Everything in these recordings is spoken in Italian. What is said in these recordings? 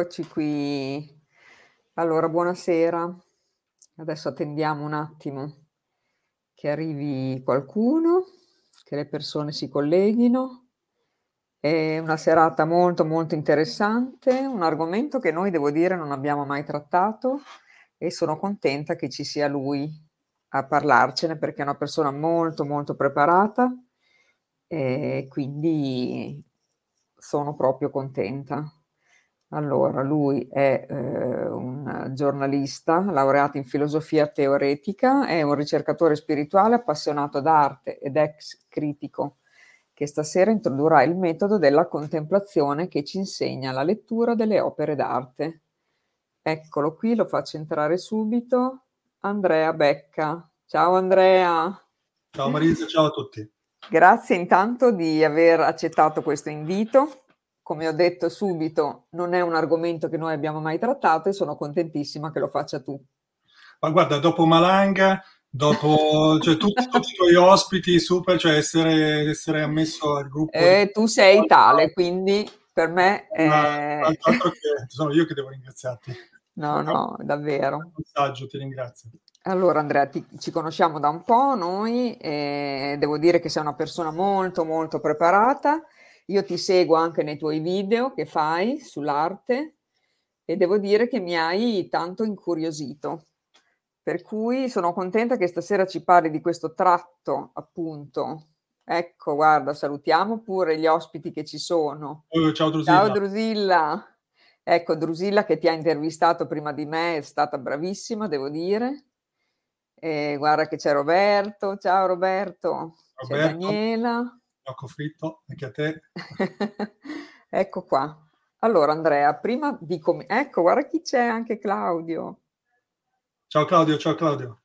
Eccoci qui. Allora, buonasera. Adesso attendiamo un attimo che arrivi qualcuno, che le persone si colleghino. È una serata molto molto interessante, un argomento che noi devo dire non abbiamo mai trattato e sono contenta che ci sia lui a parlarcene perché è una persona molto molto preparata e quindi sono proprio contenta. Allora, lui è eh, un giornalista laureato in filosofia teoretica, è un ricercatore spirituale appassionato d'arte ed ex critico che stasera introdurrà il metodo della contemplazione che ci insegna la lettura delle opere d'arte. Eccolo qui, lo faccio entrare subito. Andrea Becca. Ciao Andrea. Ciao Marisa, ciao a tutti. Grazie intanto di aver accettato questo invito come ho detto subito, non è un argomento che noi abbiamo mai trattato e sono contentissima che lo faccia tu. Ma guarda, dopo Malanga, dopo cioè, tutti, tutti, i tuoi ospiti, super, cioè essere, essere ammesso al gruppo. Eh, tu sei tale, quindi per me... È... altro che sono io che devo ringraziarti. No, no, davvero. Un messaggio, ti ringrazio. Allora Andrea, ti, ci conosciamo da un po' noi e devo dire che sei una persona molto molto preparata io ti seguo anche nei tuoi video che fai sull'arte e devo dire che mi hai tanto incuriosito. Per cui sono contenta che stasera ci parli di questo tratto, appunto. Ecco, guarda, salutiamo pure gli ospiti che ci sono. Ciao Drusilla. Ciao Drusilla. Ecco, Drusilla che ti ha intervistato prima di me è stata bravissima, devo dire. E guarda che c'è Roberto. Ciao Roberto. Roberto. C'è Daniela. Gnocco fritto, anche a te. ecco qua. Allora Andrea, prima di come... Ecco, guarda chi c'è, anche Claudio. Ciao Claudio, ciao Claudio.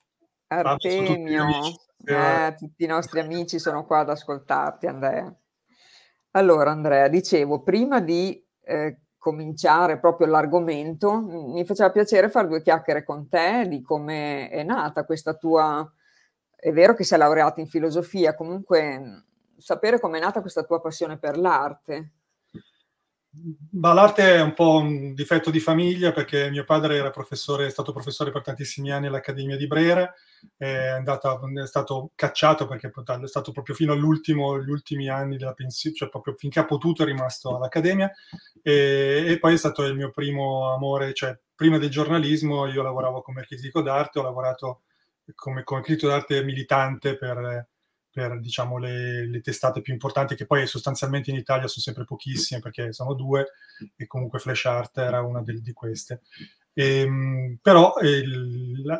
Artemio, tutti, eh, tutti i nostri amici sono qua ad ascoltarti Andrea. Allora Andrea, dicevo, prima di eh, cominciare proprio l'argomento, mi faceva piacere fare due chiacchiere con te di come è nata questa tua... È vero che sei laureato in filosofia, comunque sapere com'è nata questa tua passione per l'arte. Ma l'arte è un po' un difetto di famiglia perché mio padre era professore, è stato professore per tantissimi anni all'Accademia di Brera, è, andata, è stato cacciato perché è stato proprio fino all'ultimo, gli ultimi anni della pensione, cioè proprio finché ha potuto è rimasto all'Accademia e, e, poi è stato il mio primo amore, cioè prima del giornalismo io lavoravo come critico d'arte, ho lavorato come, come critico d'arte militante per per diciamo, le, le, testate più importanti, che poi sostanzialmente in Italia sono sempre pochissime perché sono due, e comunque Flash Art era una di, di queste. E, ehm, però il, la,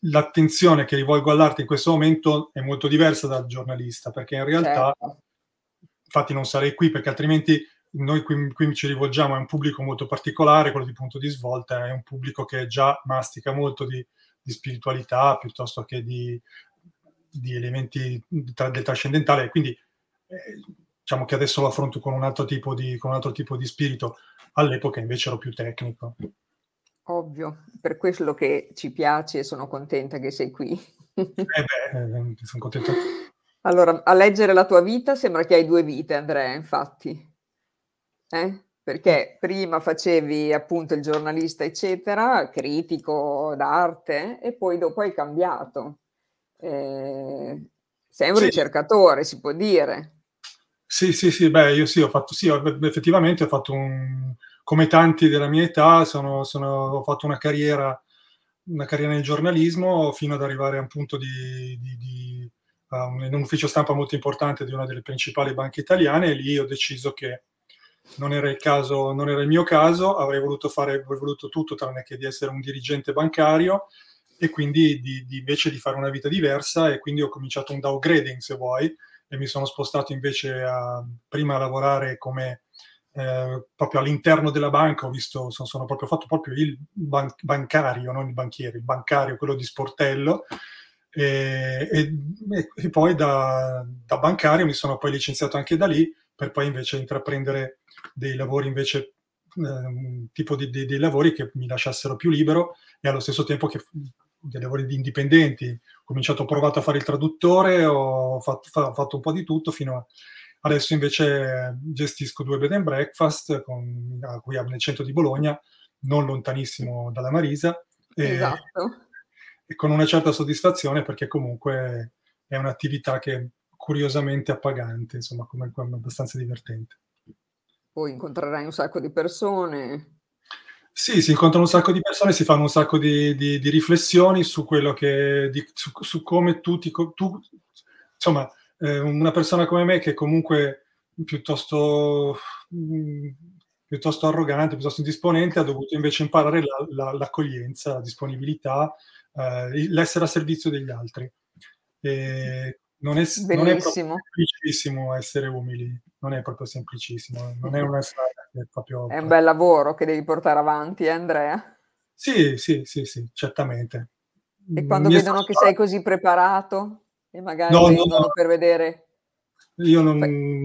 l'attenzione che rivolgo all'arte in questo momento è molto diversa dal giornalista, perché in realtà, certo. infatti non sarei qui perché altrimenti noi qui, qui, ci rivolgiamo a un pubblico molto particolare, quello di punto di svolta, è un pubblico che già mastica molto di, di spiritualità piuttosto che di, di elementi tra, del trascendentale, quindi eh, diciamo che adesso lo affronto con un, altro tipo di, con un altro tipo di spirito, all'epoca invece ero più tecnico. Ovvio, per quello che ci piace e sono contenta che sei qui. eh beh, eh, sono contento. Allora, a leggere la tua vita sembra che hai due vite, Andrea, infatti. Eh? Perché prima facevi appunto il giornalista, eccetera, critico d'arte, e poi dopo hai cambiato. Eh, sei un sì. ricercatore, si può dire. Sì, sì, sì, beh, io sì, ho fatto, sì, effettivamente ho fatto un, come tanti della mia età, sono, sono, ho fatto una carriera, una carriera nel giornalismo fino ad arrivare a un punto di, di, di uh, in un ufficio stampa molto importante di una delle principali banche italiane e lì ho deciso che non era il caso, non era il mio caso, avrei voluto fare, avrei voluto tutto tranne che di essere un dirigente bancario e quindi di, di, invece di fare una vita diversa e quindi ho cominciato un downgrading se vuoi e mi sono spostato invece a prima a lavorare come eh, proprio all'interno della banca ho visto sono, sono proprio fatto proprio il ban- bancario non il banchiere il bancario quello di sportello e, e, e poi da, da, bancario mi sono poi licenziato anche da lì per poi invece intraprendere dei lavori invece eh, tipo di, di, dei lavori che mi lasciassero più libero e allo stesso tempo che dei lavori di indipendenti, ho cominciato, ho provato a fare il traduttore, ho fatto, ho fatto un po' di tutto fino a, Adesso invece gestisco due bed and breakfast con, a cui nel centro di Bologna, non lontanissimo dalla Marisa. E, esatto. E con una certa soddisfazione perché comunque è un'attività che curiosamente appagante, insomma, come, come abbastanza divertente. Poi incontrerai un sacco di persone. Sì, si incontrano un sacco di persone, si fanno un sacco di, di, di riflessioni su quello che, di, su, su, come tu, ti, tu insomma, eh, una persona come me che comunque piuttosto, mh, mm, piuttosto arrogante, piuttosto indisponente, ha dovuto invece imparare la, la, l'accoglienza, la disponibilità, eh, l'essere a servizio degli altri. E non è, non è semplicissimo essere umili, non è proprio semplicissimo, non è una strada che è proprio... È un bel lavoro che devi portare avanti, eh, Andrea? Sì, sì, sì, sì, certamente. E quando Mi vedono che sei così preparato e magari no, vengono no, per vedere... Io non,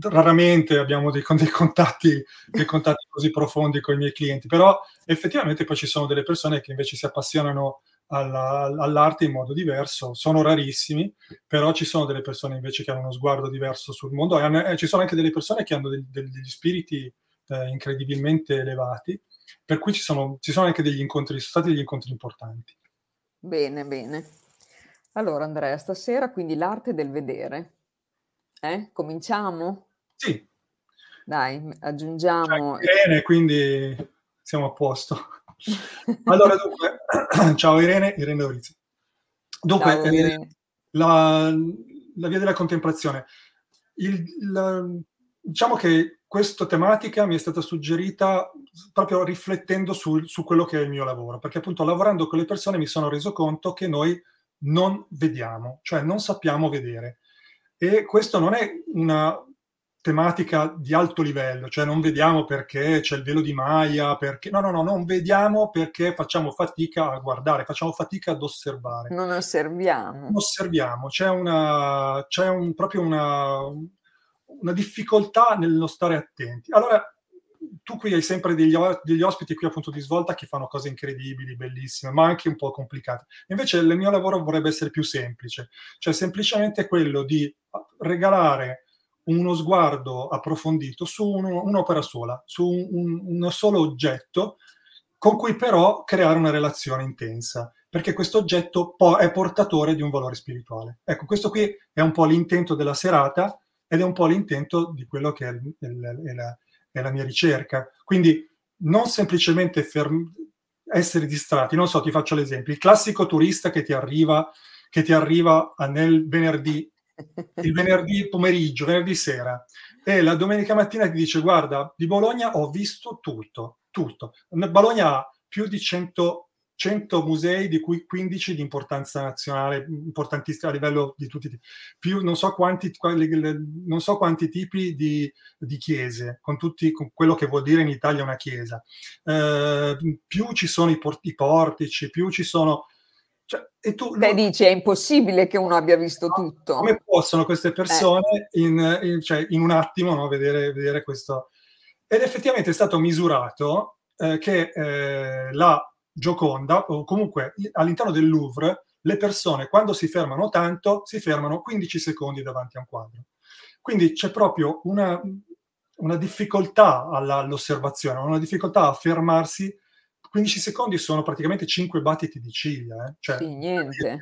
raramente abbiamo dei, dei, contatti, dei contatti così profondi con i miei clienti, però effettivamente poi ci sono delle persone che invece si appassionano alla, all'arte in modo diverso. Sono rarissimi, però ci sono delle persone invece che hanno uno sguardo diverso sul mondo e, e ci sono anche delle persone che hanno degli, degli spiriti eh, incredibilmente elevati, per cui ci sono, ci sono anche degli incontri, sono stati degli incontri importanti. Bene, bene. Allora Andrea, stasera quindi l'arte del vedere. Eh? Cominciamo? Sì. Dai, aggiungiamo... Bene, quindi siamo a posto. Allora, dunque, ciao Irene, Irene Dorizzi. Dunque, ciao, eh, Irene. La, la, via della contemplazione. Il, la, diciamo che questa tematica mi è stata suggerita proprio riflettendo su, su quello che è il mio lavoro, perché appunto lavorando con le persone mi sono reso conto che noi non vediamo, cioè non sappiamo vedere. E questo non è una tematica di alto livello, cioè non vediamo perché c'è il velo di Maya, perché no, no, no, non vediamo perché facciamo fatica a guardare, facciamo fatica ad osservare. Non osserviamo. Non osserviamo, c'è, una, c'è un, proprio una, una difficoltà nello stare attenti. Allora, tu qui hai sempre degli, degli, ospiti qui appunto di svolta che fanno cose incredibili, bellissime, ma anche un po' complicate. Invece il mio lavoro vorrebbe essere più semplice, cioè semplicemente quello di regalare uno sguardo approfondito su uno, un'opera sola, su un, un, uno solo oggetto, con cui però creare una relazione intensa, perché questo oggetto po- è portatore di un valore spirituale. Ecco, questo qui è un po' l'intento della serata ed è un po' l'intento di quello che è, il, è, la, è la, mia ricerca. Quindi non semplicemente ferm- essere distratti, non so, ti faccio l'esempio, il classico turista che ti arriva, che ti arriva nel venerdì il venerdì pomeriggio, venerdì sera, e la domenica mattina ti dice guarda, di Bologna ho visto tutto, tutto. Bologna ha più di 100, 100 musei, di cui 15 di importanza nazionale, importantissimi a livello di tutti, più non so quanti, non so quanti tipi di, di chiese, con, tutti, con quello che vuol dire in Italia una chiesa. Eh, più ci sono i, port- i portici, più ci sono cioè, e tu, Beh, dici, è impossibile che uno abbia visto tutto. Come possono queste persone eh. in, in, cioè, in, un attimo no, vedere, vedere, questo? Ed effettivamente è stato misurato eh, che eh, la Gioconda, o comunque all'interno del Louvre, le persone quando si fermano tanto, si fermano 15 secondi davanti a un quadro. Quindi c'è proprio una, una difficoltà alla, all'osservazione, una difficoltà a fermarsi 15 secondi sono praticamente 5 battiti di ciglia, eh? cioè sì, niente.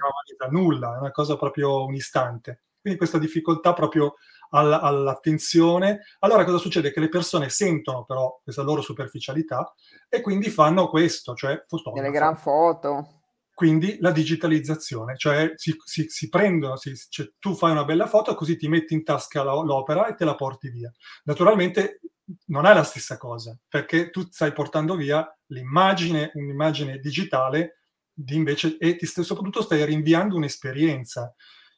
nulla, è una cosa proprio un istante. Quindi questa difficoltà proprio all- all'attenzione. Allora cosa succede? Che le persone sentono però questa loro superficialità e quindi fanno questo, cioè fotografano. Delle gran foto. Quindi la digitalizzazione, cioè si, si, si prendono, si, cioè, tu fai una bella foto così ti metti in tasca l'opera e te la porti via. Naturalmente non è la stessa cosa, perché tu stai portando via l'immagine, un'immagine digitale, di invece, e ti soprattutto stai rinviando un'esperienza,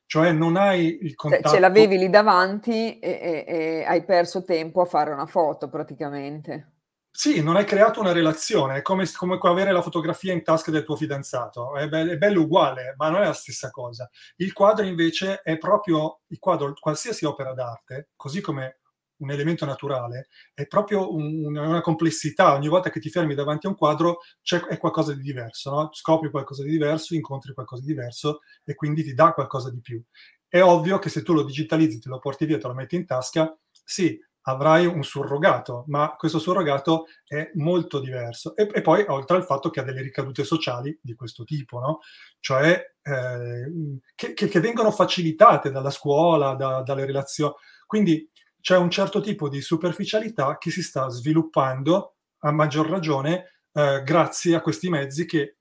cioè non hai il contatto... Cioè, ce l'avevi lì davanti e, e, e hai perso tempo a fare una foto praticamente. Sì, non hai creato una relazione, è come, come avere la fotografia in tasca del tuo fidanzato, è, be- è, bello uguale, ma non è la stessa cosa. Il quadro invece è proprio, il quadro, qualsiasi opera d'arte, così come un elemento naturale, è proprio un, una complessità. Ogni volta che ti fermi davanti a un quadro c'è, è qualcosa di diverso, no? scopri qualcosa di diverso, incontri qualcosa di diverso e quindi ti dà qualcosa di più. È ovvio che se tu lo digitalizzi, te lo porti via, te lo metti in tasca, sì, avrai un surrogato, ma questo surrogato è molto diverso. E, e, poi, oltre al fatto che ha delle ricadute sociali di questo tipo, no? cioè eh, che, che, vengono facilitate dalla scuola, da, dalle relazioni. Quindi c'è un certo tipo di superficialità che si sta sviluppando a maggior ragione eh, grazie a questi mezzi che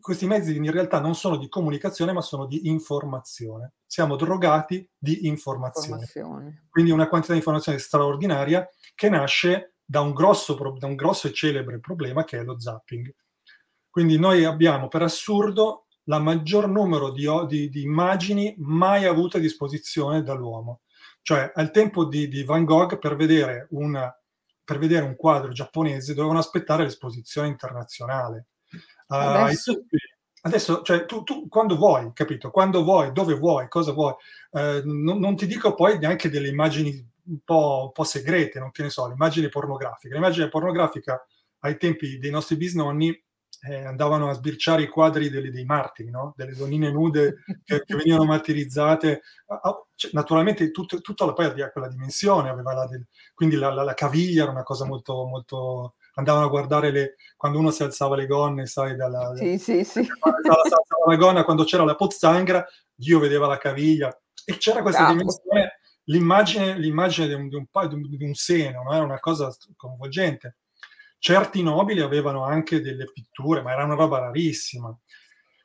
questi mezzi in realtà non sono di comunicazione ma sono di informazione. Siamo drogati di informazione. informazione. Quindi una quantità di informazione straordinaria che nasce da un, grosso, da un grosso e celebre problema che è lo zapping. Quindi noi abbiamo per assurdo la maggior numero di, di, di immagini mai avute a disposizione dall'uomo. Cioè al tempo di, di Van Gogh per vedere, una, per vedere un quadro giapponese dovevano aspettare l'esposizione internazionale Adesso, adesso cioè, tu, tu, quando vuoi, capito? Quando vuoi, dove vuoi, cosa vuoi. Eh, non, non, ti dico poi neanche delle immagini un po', un po', segrete, non che ne so, l'immagine pornografica. L'immagine pornografica ai tempi dei nostri bisnonni eh, andavano a sbirciare i quadri delle, dei martiri, no? delle donnine nude che, che venivano martirizzate. Cioè, naturalmente tut, tutta la, poi quella dimensione, aveva la del, quindi la, la, la, caviglia era una cosa molto, molto andavano a guardare le, quando uno si alzava le gonne, sai, dalla, sì, sì, sì. alzava la gonna quando c'era la pozzanghera, Dio vedeva la caviglia e c'era questa Bravo. dimensione, l'immagine, l'immagine di, un, di, un, di un seno, no? era una cosa coinvolgente. Certi nobili avevano anche delle pitture, ma era una roba rarissima.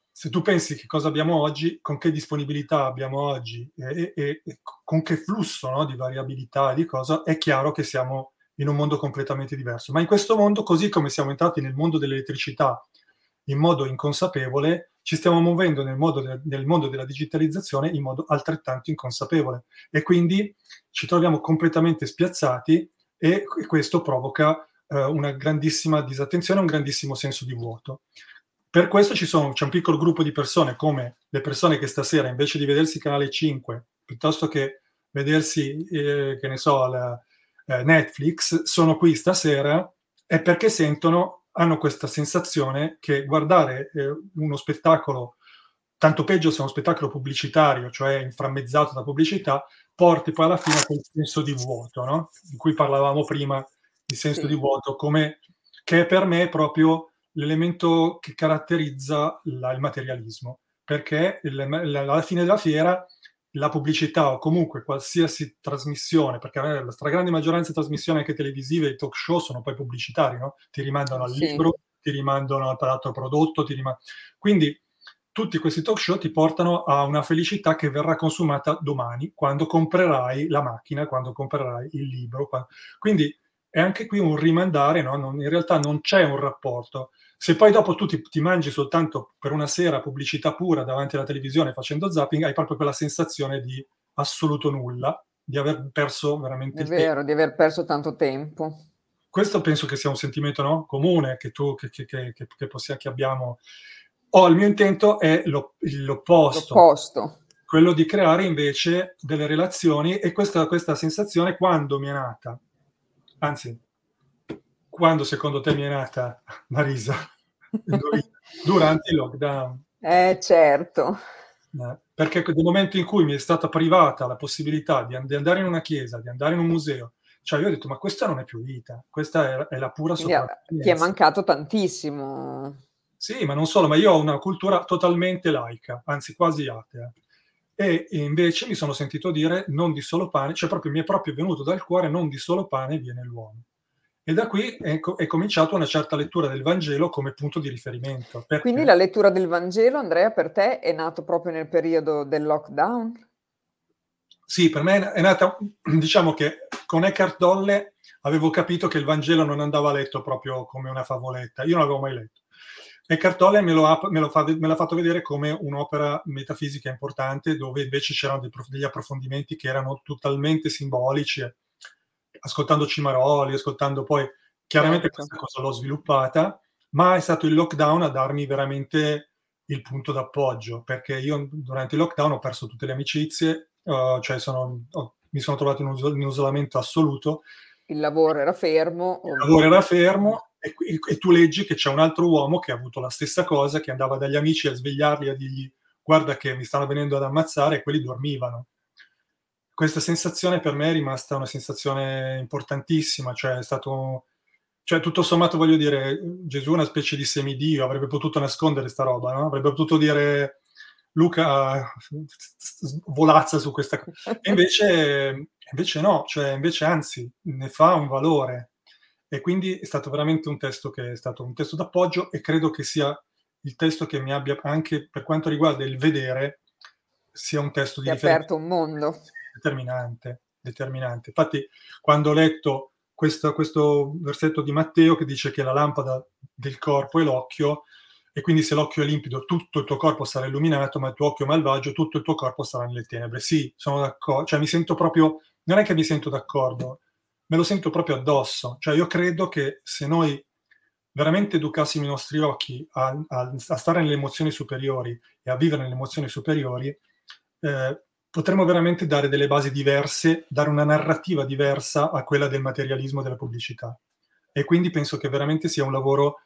Se tu pensi che cosa abbiamo oggi, con che disponibilità abbiamo oggi e, e, e con che flusso no, di variabilità e di cosa, è chiaro che siamo in un mondo completamente diverso. Ma in questo mondo, così come siamo entrati nel mondo dell'elettricità in modo inconsapevole, ci stiamo muovendo nel, de- nel mondo della digitalizzazione in modo altrettanto inconsapevole. E quindi ci troviamo completamente spiazzati e, e questo provoca eh, una grandissima disattenzione, un grandissimo senso di vuoto. Per questo sono, c'è un piccolo gruppo di persone, come le persone che stasera, invece di vedersi Canale 5, piuttosto che vedersi, eh, che ne so, la, eh, Netflix sono qui stasera è perché sentono, hanno questa sensazione che guardare eh, uno spettacolo, tanto peggio se è uno spettacolo pubblicitario, cioè inframmezzato da pubblicità, porti poi alla fine a quel senso di vuoto, no? di cui parlavamo prima, il senso sì. di vuoto, come, che per me è proprio l'elemento che caratterizza la, il materialismo, perché il, alla fine della fiera la pubblicità o comunque qualsiasi trasmissione, perché la stragrande maggioranza di trasmissioni anche televisive e talk show sono poi pubblicitari, no? Ti rimandano al sì. libro, ti rimandano all'altro prodotto, ti rimandano... Quindi tutti questi talk show ti portano a una felicità che verrà consumata domani, quando comprerai la macchina, quando comprerai il libro. Quando... Quindi è anche qui un rimandare, no? non, in realtà non c'è un rapporto. Se poi dopo tu ti, ti, mangi soltanto per una sera pubblicità pura davanti alla televisione facendo zapping, hai proprio quella sensazione di assoluto nulla, di aver perso veramente è vero, tempo. di aver perso tanto tempo. Questo penso che sia un sentimento no? comune che tu, che, che, che, che, possiamo, che abbiamo. Oh, il mio intento è lo, l'opposto. L'opposto. Quello di creare invece delle relazioni e questa, questa sensazione quando mi è nata, anzi quando secondo te mi è nata Marisa? Durante il lockdown. Eh, certo. Eh, perché nel momento in cui mi è stata privata la possibilità di, andare in una chiesa, di andare in un museo, cioè io ho detto, ma questa non è più vita, questa è, è la pura sopravvivenza. Ti è mancato tantissimo. Sì, ma non solo, ma io ho una cultura totalmente laica, anzi quasi atea. E invece mi sono sentito dire non di solo pane, cioè proprio mi è proprio venuto dal cuore non di solo pane viene l'uomo. E da qui è, è cominciata una certa lettura del Vangelo come punto di riferimento. Perché? Quindi la lettura del Vangelo, Andrea, per te è nato proprio nel periodo del lockdown? Sì, per me è nata, diciamo che con Eckhart Tolle avevo capito che il Vangelo non andava letto proprio come una favoletta, io non l'avevo mai letto. Eckhart Tolle me, lo me, lo fa, me l'ha fatto vedere come un'opera metafisica importante dove invece c'erano degli approfondimenti che erano totalmente simbolici ascoltando Cimaroli, ascoltando poi, chiaramente certo. questa cosa l'ho sviluppata, ma è stato il lockdown a darmi veramente il punto d'appoggio, perché io durante il lockdown ho perso tutte le amicizie, uh, cioè sono, oh, mi sono trovato in un, in un, isolamento assoluto. Il lavoro era fermo. Il lavoro era fermo e, e, e, tu leggi che c'è un altro uomo che ha avuto la stessa cosa, che andava dagli amici a svegliarli e a dirgli guarda che mi stanno venendo ad ammazzare e quelli dormivano. Questa sensazione per me è rimasta una sensazione importantissima, cioè è stato cioè tutto sommato voglio dire, Gesù è una specie di semidio, avrebbe potuto nascondere sta roba, no? Avrebbe potuto dire Luca volazza su questa cosa. Invece, invece no, cioè invece anzi ne fa un valore. E quindi è stato veramente un testo che è stato un testo d'appoggio e credo che sia il testo che mi abbia anche per quanto riguarda il vedere sia un testo di ha aperto un mondo determinante, determinante. Infatti quando ho letto questo, questo versetto di Matteo che dice che la lampada del corpo è l'occhio e quindi se l'occhio è limpido tutto il tuo corpo sarà illuminato, ma il tuo occhio malvagio tutto il tuo corpo sarà nelle tenebre. Sì, sono d'accordo, cioè mi sento proprio, non è che mi sento d'accordo, me lo sento proprio addosso. Cioè io credo che se noi veramente educassimo i nostri occhi a, a, a stare nelle emozioni superiori e a vivere nelle emozioni superiori, eh, potremmo veramente dare delle basi diverse, dare una narrativa diversa a quella del materialismo della pubblicità. E quindi penso che veramente sia un lavoro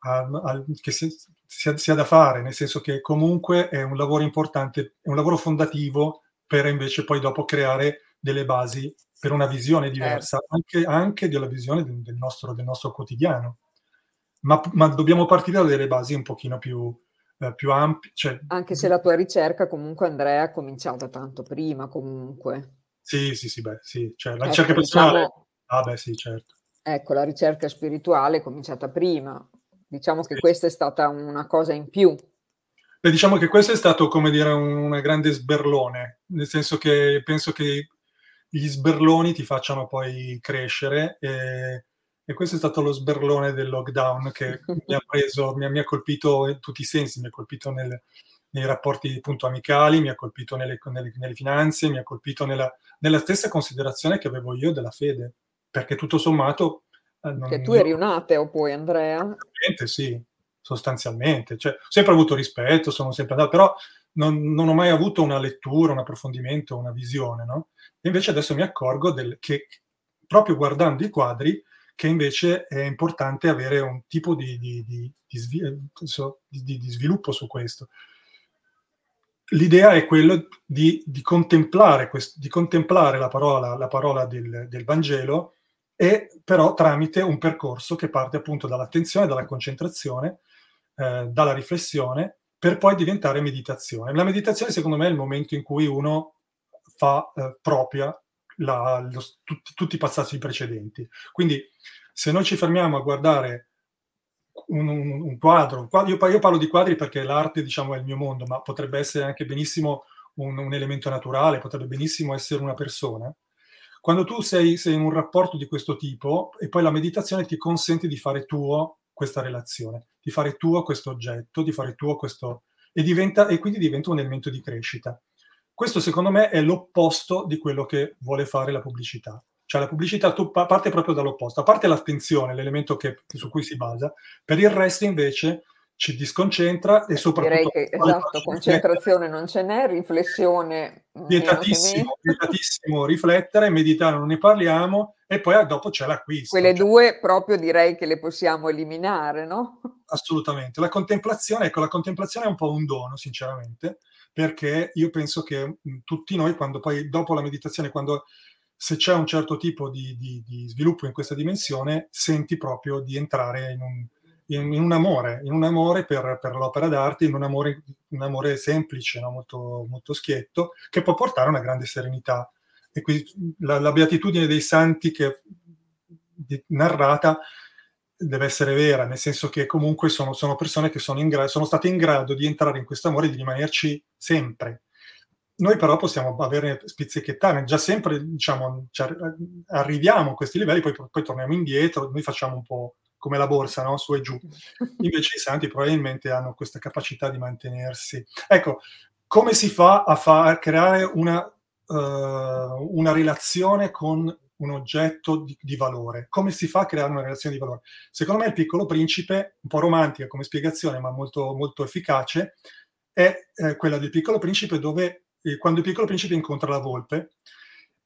uh, che si, sia, sia, da fare, nel senso che comunque è un lavoro importante, è un lavoro fondativo per invece poi dopo creare delle basi per una visione diversa, certo. anche, anche, della visione del, nostro, del nostro, quotidiano. Ma, ma dobbiamo partire da delle basi un pochino più, eh, più ampi. Cioè... Anche se la tua ricerca comunque Andrea ha cominciato tanto prima comunque. Sì, sì, sì, beh, sì, cioè, la ecco, ricerca personale. Diciamo, ah, beh, sì, certo. Ecco, la ricerca spirituale è cominciata prima. Diciamo che sì. questa è stata una cosa in più. Beh, diciamo che questo è stato, come dire, un grande sberlone, nel senso che penso che gli sberloni ti facciano poi crescere e e questo è stato lo sberlone del lockdown che mi ha preso, mi ha, mi ha colpito in tutti i sensi, mi ha colpito nel, nei rapporti appunto amicali, mi ha colpito nelle, nelle, nelle finanze, mi ha colpito nella, nella, stessa considerazione che avevo io della fede, perché tutto sommato... Eh, non, che tu eri un ateo poi Andrea? Sì, sostanzialmente, cioè, ho sempre avuto rispetto, sono sempre andato, però non, non, ho mai avuto una lettura, un approfondimento, una visione, no? E invece adesso mi accorgo del, che proprio guardando i quadri che invece è importante avere un tipo di, di, di, di sviluppo su questo. L'idea è quella di, contemplare, quest, contemplare, la parola, la parola del, del Vangelo e però tramite un percorso che parte appunto dall'attenzione, dalla concentrazione, eh, dalla riflessione, per poi diventare meditazione. La meditazione secondo me è il momento in cui uno fa eh, propria la, lo, tutti, tutti, i passaggi precedenti. Quindi se noi ci fermiamo a guardare un, un, un quadro, io, io, parlo di quadri perché l'arte diciamo, è il mio mondo, ma potrebbe essere anche benissimo un, un elemento naturale, potrebbe benissimo essere una persona. Quando tu sei, sei in un rapporto di questo tipo e poi la meditazione ti consente di fare tuo questa relazione, di fare tuo questo oggetto, di fare tuo questo... E, diventa, e quindi diventa un elemento di crescita. Questo secondo me è l'opposto di quello che vuole fare la pubblicità. Cioè la pubblicità tu, parte proprio dall'opposto, a parte l'attenzione, l'elemento che, su cui si basa, per il resto invece ci disconcentra e soprattutto... Direi che esatto, concentrazione non ce n'è, riflessione... Vietatissimo, vietatissimo riflettere, meditare non ne parliamo e poi dopo c'è l'acquisto. Quelle cioè. due proprio direi che le possiamo eliminare, no? Assolutamente. La contemplazione, ecco, la contemplazione è un po' un dono, sinceramente, perché io penso che tutti noi, quando poi dopo la meditazione, quando se c'è un certo tipo di, di, di sviluppo in questa dimensione, senti proprio di entrare in un, in, in un amore, in un amore per, per, l'opera d'arte, in un amore, un amore semplice, no? molto, molto schietto, che può portare a una grande serenità. E qui la, la beatitudine dei santi che narrata deve essere vera, nel senso che comunque sono, sono persone che sono, gra- sono, state in grado di entrare in questo amore e di rimanerci sempre. Noi però possiamo avere spizzichettare, già sempre diciamo, arriviamo a questi livelli, poi, poi, torniamo indietro, noi facciamo un po' come la borsa, no? su e giù. Invece i santi probabilmente hanno questa capacità di mantenersi. Ecco, come si fa a, fa- a creare una, uh, una relazione con un oggetto di, di, valore. Come si fa a creare una relazione di valore? Secondo me il piccolo principe, un po' romantica come spiegazione, ma molto, molto efficace, è eh, quella del piccolo principe dove eh, quando il piccolo principe incontra la volpe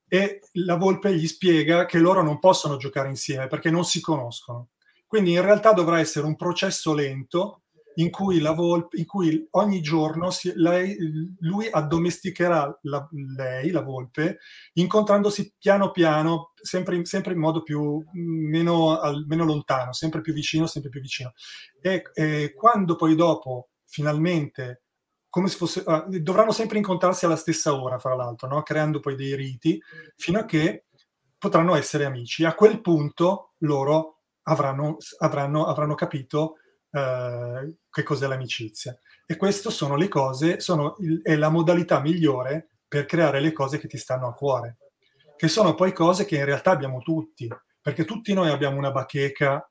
e la volpe gli spiega che loro non possono giocare insieme perché non si conoscono. Quindi in realtà dovrà essere un processo lento in cui, la volpe, in cui ogni giorno si, lei, lui addomesticherà la, lei, la volpe, incontrandosi piano piano, sempre, sempre in modo più meno, meno, lontano, sempre più vicino, sempre più vicino. E, e quando poi dopo, finalmente, come se fosse, uh, dovranno sempre incontrarsi alla stessa ora, fra l'altro, no? creando poi dei riti, fino a che potranno essere amici. A quel punto loro avranno, avranno, avranno capito eh, che cos'è l'amicizia. E queste sono le cose, sono il, è la modalità migliore per creare le cose che ti stanno a cuore, che sono poi cose che in realtà abbiamo tutti, perché tutti noi abbiamo una bacheca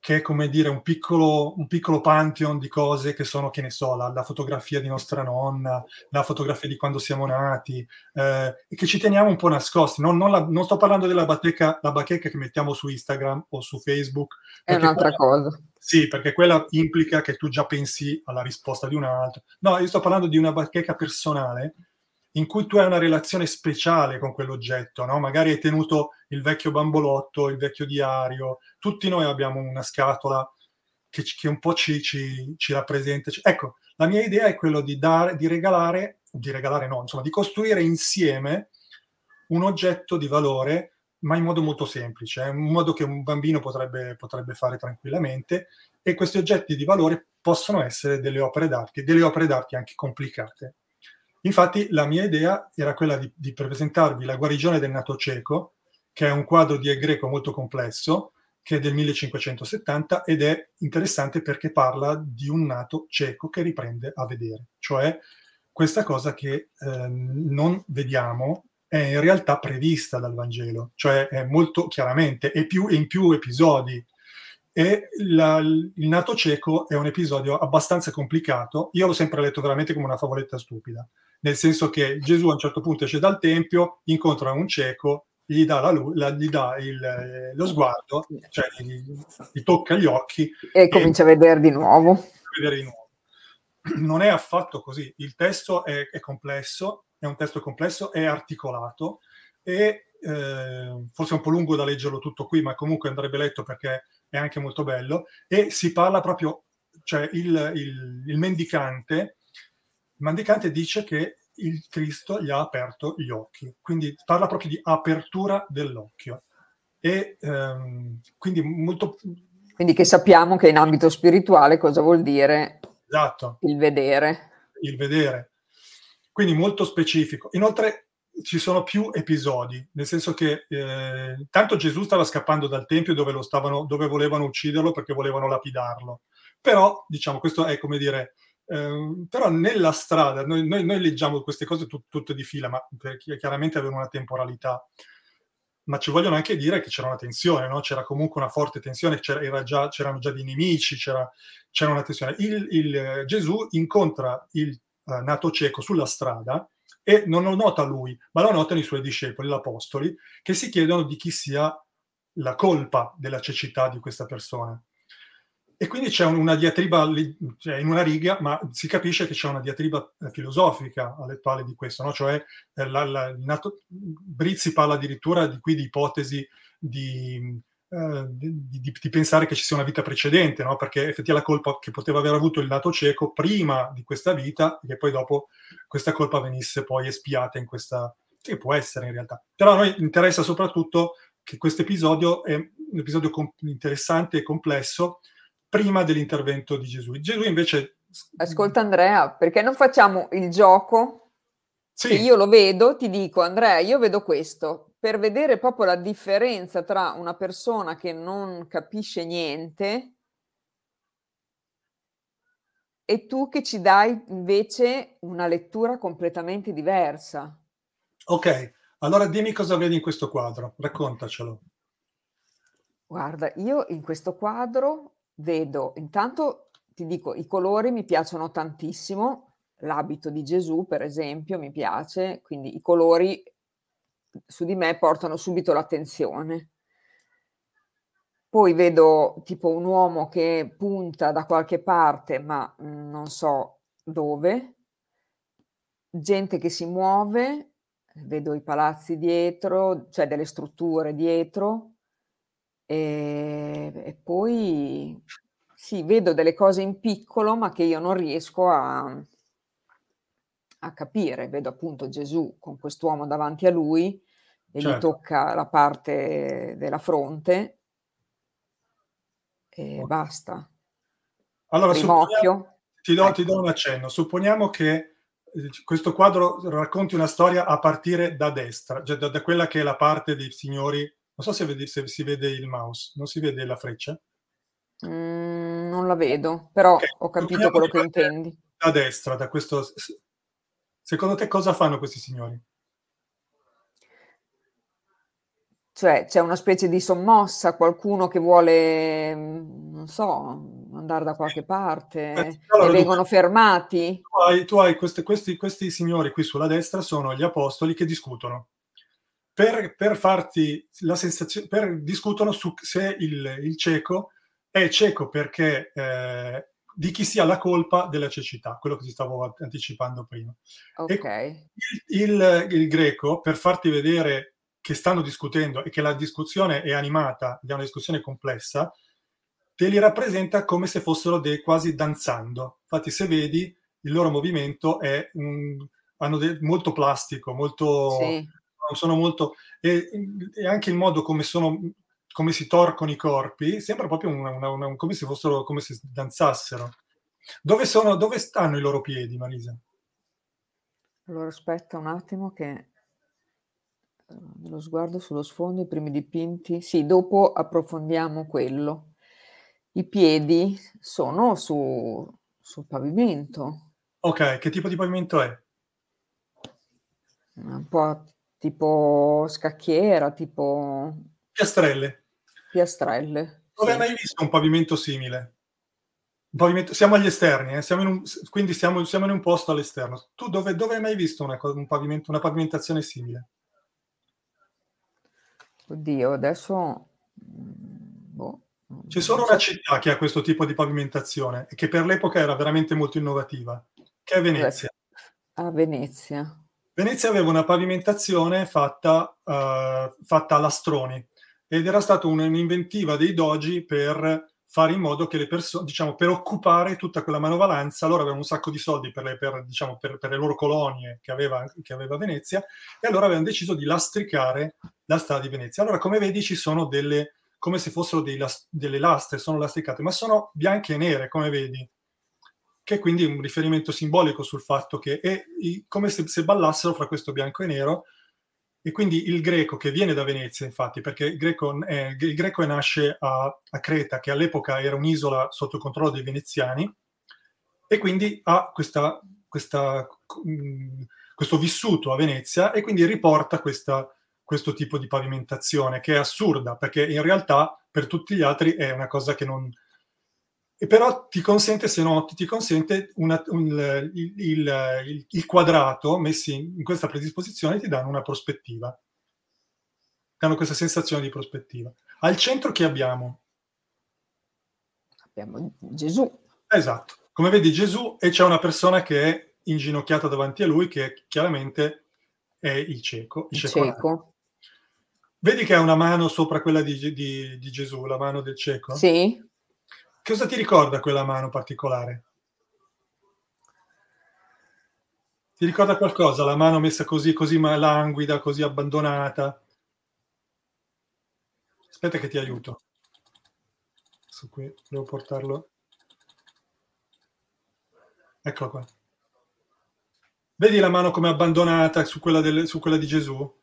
che è come dire un piccolo, un piccolo pantheon di cose che sono, che ne so, la, la fotografia di nostra nonna, la fotografia di quando siamo nati, eh, e che ci teniamo un po' nascosti. Non, non, la, non sto parlando della bacheca, la bacheca che mettiamo su Instagram o su Facebook. È un'altra quella, cosa. Sì, perché quella implica che tu già pensi alla risposta di un altro. No, io sto parlando di una bacheca personale in cui tu hai una relazione speciale con quell'oggetto, no? Magari hai tenuto il vecchio bambolotto, il vecchio diario, tutti noi abbiamo una scatola che, che un po' ci, ci, ci rappresenta. Ecco, la mia idea è quella di, dare, di regalare, di regalare no, insomma, di costruire insieme un oggetto di valore, ma in modo molto semplice, in un modo che un bambino potrebbe, potrebbe fare tranquillamente, e questi oggetti di valore possono essere delle opere d'arte, delle opere d'arte anche complicate. Infatti la mia idea era quella di, di presentarvi La guarigione del nato cieco, che è un quadro di Greco molto complesso, che è del 1570 ed è interessante perché parla di un nato cieco che riprende a vedere, cioè questa cosa che eh, non vediamo è in realtà prevista dal Vangelo, cioè è molto chiaramente, e in più episodi. E la, il nato cieco è un episodio abbastanza complicato. Io l'ho sempre letto veramente come una favoletta stupida, nel senso che Gesù a un certo punto esce dal tempio, incontra un cieco gli dà, la, la, gli dà il, lo sguardo, cioè gli, gli, tocca gli occhi e comincia a vedere di nuovo. A vedere di nuovo. Non è affatto così, il testo è, è complesso, è un testo complesso, è articolato e eh, forse è un po' lungo da leggerlo tutto qui, ma comunque andrebbe letto perché è anche molto bello e si parla proprio, cioè il, il, il mendicante, il mendicante dice che il Cristo gli ha aperto gli occhi. Quindi parla proprio di apertura dell'occhio. E ehm, quindi molto... Quindi che sappiamo che in ambito spirituale cosa vuol dire esatto. il vedere. Il vedere. Quindi molto specifico. Inoltre ci sono più episodi, nel senso che eh, tanto Gesù stava scappando dal Tempio dove, lo stavano, dove volevano ucciderlo perché volevano lapidarlo. Però, diciamo, questo è come dire, Ehm, però nella strada, noi, noi, noi leggiamo queste cose tut, tutte di fila, ma chiaramente avevano una temporalità, ma ci vogliono anche dire che c'era una tensione, no? c'era comunque una forte tensione, c'era già, c'erano già dei nemici, c'era, c'era una tensione. Il, il, Gesù incontra il uh, nato cieco sulla strada e non lo nota lui, ma lo notano i suoi discepoli, gli apostoli, che si chiedono di chi sia la colpa della cecità di questa persona. E quindi c'è una diatriba cioè in una riga, ma si capisce che c'è una diatriba eh, filosofica all'attuale di questo, no? cioè eh, la, la, nato, Brizzi parla addirittura di qui di ipotesi di, eh, di, di, di, pensare che ci sia una vita precedente, no? perché effettivamente la colpa che poteva aver avuto il nato cieco prima di questa vita e che poi dopo questa colpa venisse poi espiata in questa, che può essere in realtà. Però a noi interessa soprattutto che questo episodio è un episodio comp- interessante e complesso, prima dell'intervento di Gesù. Gesù invece... Ascolta Andrea, perché non facciamo il gioco? Sì. io lo vedo, ti dico Andrea, io vedo questo, per vedere proprio la differenza tra una persona che non capisce niente e tu che ci dai invece una lettura completamente diversa. Ok, allora dimmi cosa vedi in questo quadro, raccontacelo. Guarda, io in questo quadro vedo, intanto ti dico, i colori mi piacciono tantissimo, l'abito di Gesù per esempio mi piace, quindi i colori su di me portano subito l'attenzione. Poi vedo tipo un uomo che punta da qualche parte, ma non so dove, gente che si muove, vedo i palazzi dietro, cioè delle strutture dietro, e, e poi sì, vedo delle cose in piccolo, ma che io non riesco a, a capire. Vedo appunto Gesù con quest'uomo davanti a lui e certo. gli tocca la parte della fronte e basta. Allora, ti do, ecco. ti do un accenno. Supponiamo che eh, questo quadro racconti una storia a partire da destra, cioè da, da, quella che è la parte dei signori. Non so se, vedi, se si vede il mouse, non si vede la freccia? Mm, non la vedo, però okay. ho capito quello che intendi. Da destra, da questo... Secondo te cosa fanno questi signori? Cioè c'è una specie di sommossa, qualcuno che vuole, mm, non so, andare da qualche parte eh, allora, e vengono tu, fermati. Tu hai, tu hai queste, questi, questi, signori qui sulla destra sono gli apostoli che discutono. Per, per farti la sensazione, per discutono su se il, il cieco è cieco perché eh, di chi sia la colpa della cecità, quello che ti stavo anticipando prima. Okay. Il, il, il, greco, per farti vedere che stanno discutendo e che la discussione è animata, è una discussione complessa, te li rappresenta come se fossero dei quasi danzando. Infatti, se vedi, il loro movimento è un, hanno de, molto plastico, molto, sì. Sono molto, e, e, anche il modo come, sono, come si torcono i corpi sembra proprio una, una, una, come se fossero come se danzassero. Dove, sono, dove stanno i loro piedi, Marisa? Allora aspetta un attimo che lo sguardo sullo sfondo, i primi dipinti. Sì, dopo approfondiamo quello. I piedi sono su, sul pavimento. Ok, che tipo di pavimento è? Un po' tipo scacchiera, tipo... Piastrelle. Piastrelle. Dove sì. hai mai visto un pavimento simile? Un pavimento... Siamo agli esterni, eh? siamo un... quindi siamo, siamo, in un posto all'esterno. Tu dove, dove hai mai visto una, un pavimento, una pavimentazione simile? Oddio, adesso... Mm, boh, C'è solo una città che ha questo tipo di pavimentazione e che per l'epoca era veramente molto innovativa, che è Venezia. A Venezia. Venezia aveva una pavimentazione fatta, uh, fatta a lastroni ed era stata un'inventiva dei dogi per fare in modo che le persone, diciamo, per occupare tutta quella manovalanza, loro avevano un sacco di soldi per le, per, diciamo, per, per le loro colonie che aveva, che aveva, Venezia, e allora avevano deciso di lastricare la strada di Venezia. Allora, come vedi, ci sono delle, come se fossero las, delle lastre, sono lastricate, ma sono bianche e nere, come vedi, che è quindi un riferimento simbolico sul fatto che è come se, se ballassero fra questo bianco e nero, e quindi il greco che viene da Venezia, infatti, perché il greco, eh, il greco nasce a, a, Creta, che all'epoca era un'isola sotto controllo dei veneziani, e quindi ha questa, questa, mm, questo vissuto a Venezia e quindi riporta questa, questo tipo di pavimentazione, che è assurda, perché in realtà per tutti gli altri è una cosa che non, e però ti consente, se no, ti consente una, un, il, il, il, quadrato messi in questa predisposizione ti danno una prospettiva, danno questa sensazione di prospettiva. Al centro chi abbiamo? Abbiamo Gesù. Esatto, come vedi Gesù e c'è una persona che è inginocchiata davanti a lui che chiaramente è il cieco. Il, il cieco. Vedi che ha una mano sopra quella di, di, di Gesù, la mano del cieco? Sì. Cosa ti ricorda quella mano particolare? Ti ricorda qualcosa? La mano messa così, così languida, così abbandonata? Aspetta che ti aiuto. Su qui, devo portarlo. Eccolo qua. Vedi la mano come abbandonata su quella, del, su quella di Gesù?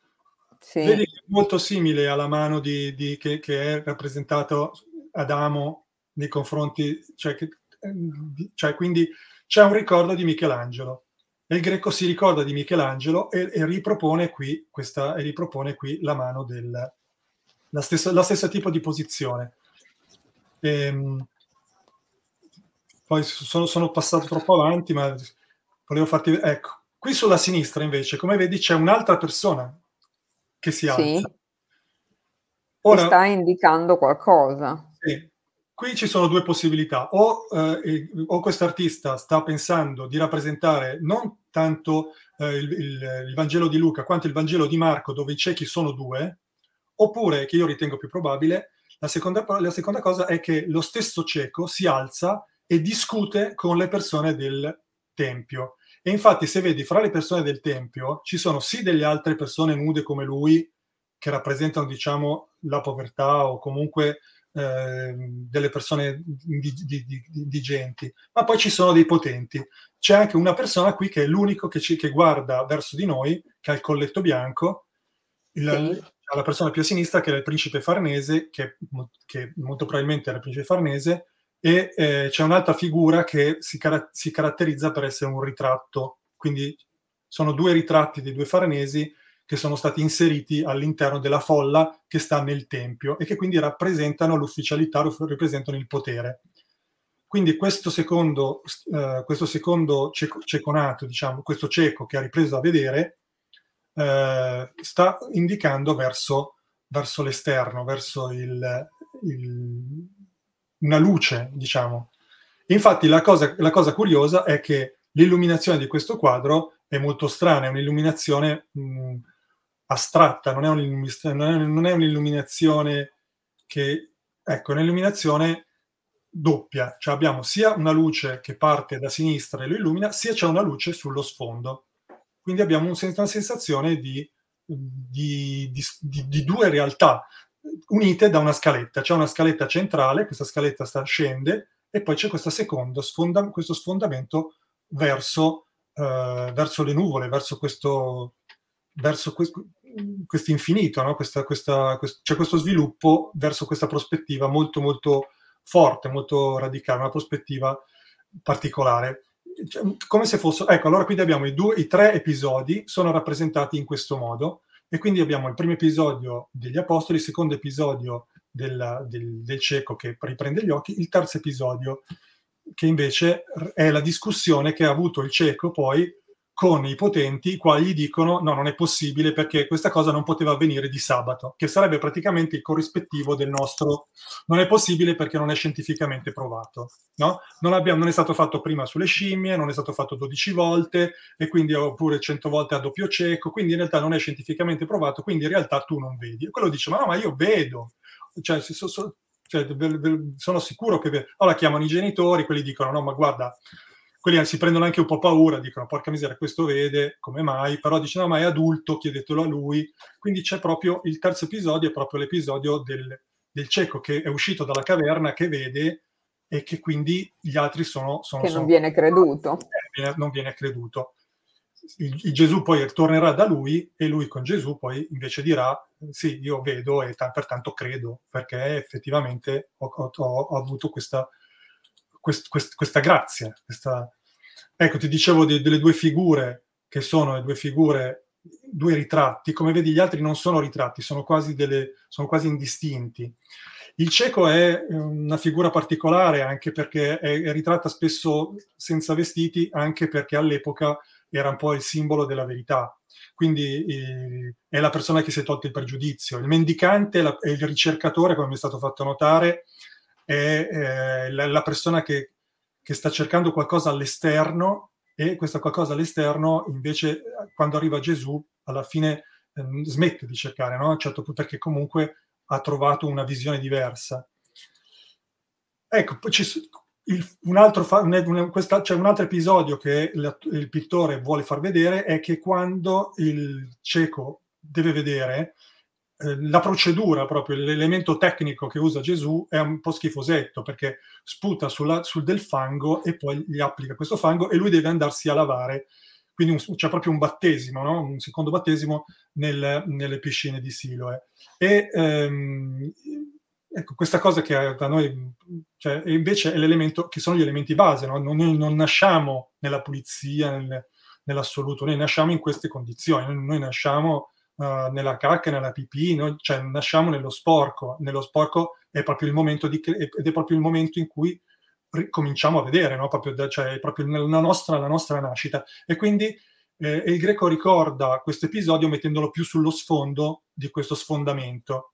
Sì. Vedi molto simile alla mano di, di, che, che, è rappresentato Adamo nei confronti, cioè, che, cioè quindi c'è un ricordo di Michelangelo. E il greco si ricorda di Michelangelo e, e, ripropone, qui questa, e ripropone qui la mano del la stessa, la stessa tipo di posizione. Ehm, poi sono, sono, passato troppo avanti, ma volevo farti ecco. Qui sulla sinistra, invece, come vedi, c'è un'altra persona che si alza. Sì. Ora, sta indicando qualcosa. Sì. Qui ci sono due possibilità, o, eh, o quest'artista sta pensando di rappresentare non tanto eh, il, il, il, Vangelo di Luca quanto il Vangelo di Marco, dove i ciechi sono due, oppure, che io ritengo più probabile, La seconda, la seconda cosa è che lo stesso cieco si alza e discute con le persone del tempio. E infatti, se vedi fra le persone del tempio, ci sono sì delle altre persone nude come lui, che rappresentano, diciamo, la povertà o comunque eh, delle persone indigenti, ma poi ci sono dei potenti. C'è anche una persona qui che è l'unico che, ci, che guarda verso di noi, che ha il colletto bianco, il, sì. la persona più a sinistra che è il principe farnese, che, che molto probabilmente era il principe farnese, e eh, c'è un'altra figura che si, car- si, caratterizza per essere un ritratto. Quindi sono due ritratti dei due farnesi che sono stati inseriti all'interno della folla che sta nel tempio e che quindi rappresentano l'ufficialità, rappresentano il potere. Quindi questo secondo, eh, questo secondo cieco, ceconato, diciamo, questo cieco che ha ripreso a vedere, eh, sta indicando verso, verso l'esterno, verso il, il, una luce, diciamo. Infatti la cosa, la cosa curiosa è che l'illuminazione di questo quadro è molto strana, è un'illuminazione mh, astratta, non è, non è un'illuminazione che, ecco, è un'illuminazione doppia, cioè abbiamo sia una luce che parte da sinistra e lo illumina, sia c'è una luce sullo sfondo. Quindi abbiamo una sensazione di, di, di, di due realtà unite da una scaletta. C'è una scaletta centrale, questa scaletta sta, scende e poi c'è questo secondo sfonda, questo sfondamento verso, uh, verso le nuvole, verso questo, verso questo infinito, no? questa, questa, questo, c'è questo sviluppo verso questa prospettiva molto molto forte, molto radicale, una prospettiva particolare. Cioè, come se fosse, ecco, allora quindi abbiamo i, due, i tre episodi, sono rappresentati in questo modo, e quindi abbiamo il primo episodio degli Apostoli, il secondo episodio del, del, del cieco che riprende gli occhi, il terzo episodio che invece è la discussione che ha avuto il cieco poi con i potenti, i quali gli dicono no, non è possibile perché questa cosa non poteva avvenire di sabato, che sarebbe praticamente il corrispettivo del nostro non è possibile perché non è scientificamente provato. No? Non, abbiamo, non, è stato fatto prima sulle scimmie, non è stato fatto 12 volte, e quindi oppure 100 volte a doppio cieco, quindi in realtà non è scientificamente provato, quindi in realtà tu non vedi. E quello dice, ma no, ma io vedo. Cioè, so, so, cioè, sono sicuro che... Allora chiamano i genitori, quelli dicono, no, ma guarda, quelli si prendono anche un po' paura, dicono porca miseria, questo vede, come mai? Però dice no, ma è adulto, chiedetelo a lui. Quindi c'è proprio il terzo episodio, è proprio l'episodio del, del cieco che è uscito dalla caverna, che vede e che quindi gli altri sono... sono che non sono, viene creduto. Eh, non viene creduto. Il, il, Gesù poi tornerà da lui e lui con Gesù poi invece dirà sì, io vedo e t- pertanto credo, perché effettivamente ho, ho, ho avuto questa quest, quest, questa grazia. Questa... Ecco, ti dicevo di, delle due figure che sono le due figure, due ritratti. Come vedi, gli altri non sono ritratti, sono quasi, delle, sono quasi indistinti. Il cieco è una figura particolare anche perché è, è ritratta spesso senza vestiti, anche perché all'epoca era un po' il simbolo della verità. Quindi eh, è la persona che si è tolto il pregiudizio. Il mendicante è il ricercatore, come mi è stato fatto notare, è eh, la, la, persona che, che, sta cercando qualcosa all'esterno e questa qualcosa all'esterno invece quando arriva Gesù alla fine eh, smette di cercare, no? certo perché comunque ha trovato una visione diversa. Ecco, poi il, un, altro, un, questa, c'è un altro episodio che il, il pittore vuole far vedere è che quando il cieco deve vedere, eh, la procedura, proprio l'elemento tecnico che usa Gesù è un po' schifosetto perché sputa sulla, sul del fango e poi gli applica questo fango e lui deve andarsi a lavare. Quindi un, c'è proprio un battesimo, no? un secondo battesimo nel, nelle piscine di Siloe. E ehm, ecco, questa cosa che da noi, cioè, invece è l'elemento, che sono gli elementi base, no? noi non nasciamo nella pulizia, nel, nell'assoluto, noi nasciamo in queste condizioni, noi nasciamo uh, nella cacca, nella pipì, noi, cioè nasciamo nello sporco, nello sporco è proprio il momento, di, ed è proprio il momento in cui cominciamo a vedere, no? proprio, cioè proprio la nostra, la nostra nascita. E quindi eh, il greco ricorda questo episodio mettendolo più sullo sfondo di questo sfondamento.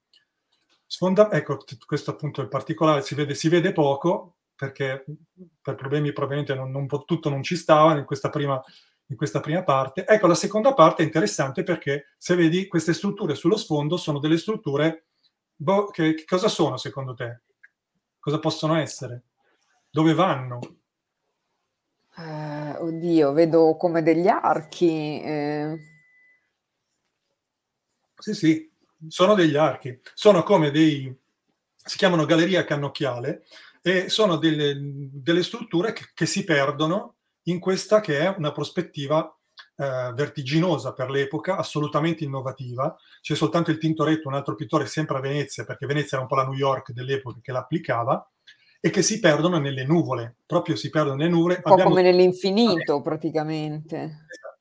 Sfonda, ecco, questo appunto è il particolare, si vede, si vede poco, perché per problemi probabilmente non, non, tutto non ci stava in questa prima in questa prima parte. Ecco, la seconda parte è interessante perché se vedi queste strutture sullo sfondo sono delle strutture boh, che, che cosa sono secondo te? Cosa possono essere? Dove vanno? Eh, oddio, vedo come degli archi. Eh. Sì, sì, sono degli archi. Sono come dei... si chiamano galleria cannocchiale e sono delle, delle strutture che, che, si perdono in questa che è una prospettiva eh, vertiginosa per l'epoca, assolutamente innovativa. C'è soltanto il Tintoretto, un altro pittore sempre a Venezia, perché Venezia era un po' la New York dell'epoca che l'applicava, e che si perdono nelle nuvole, proprio si perdono nelle nuvole. Un po' Abbiamo... come nell'infinito praticamente. Esatto.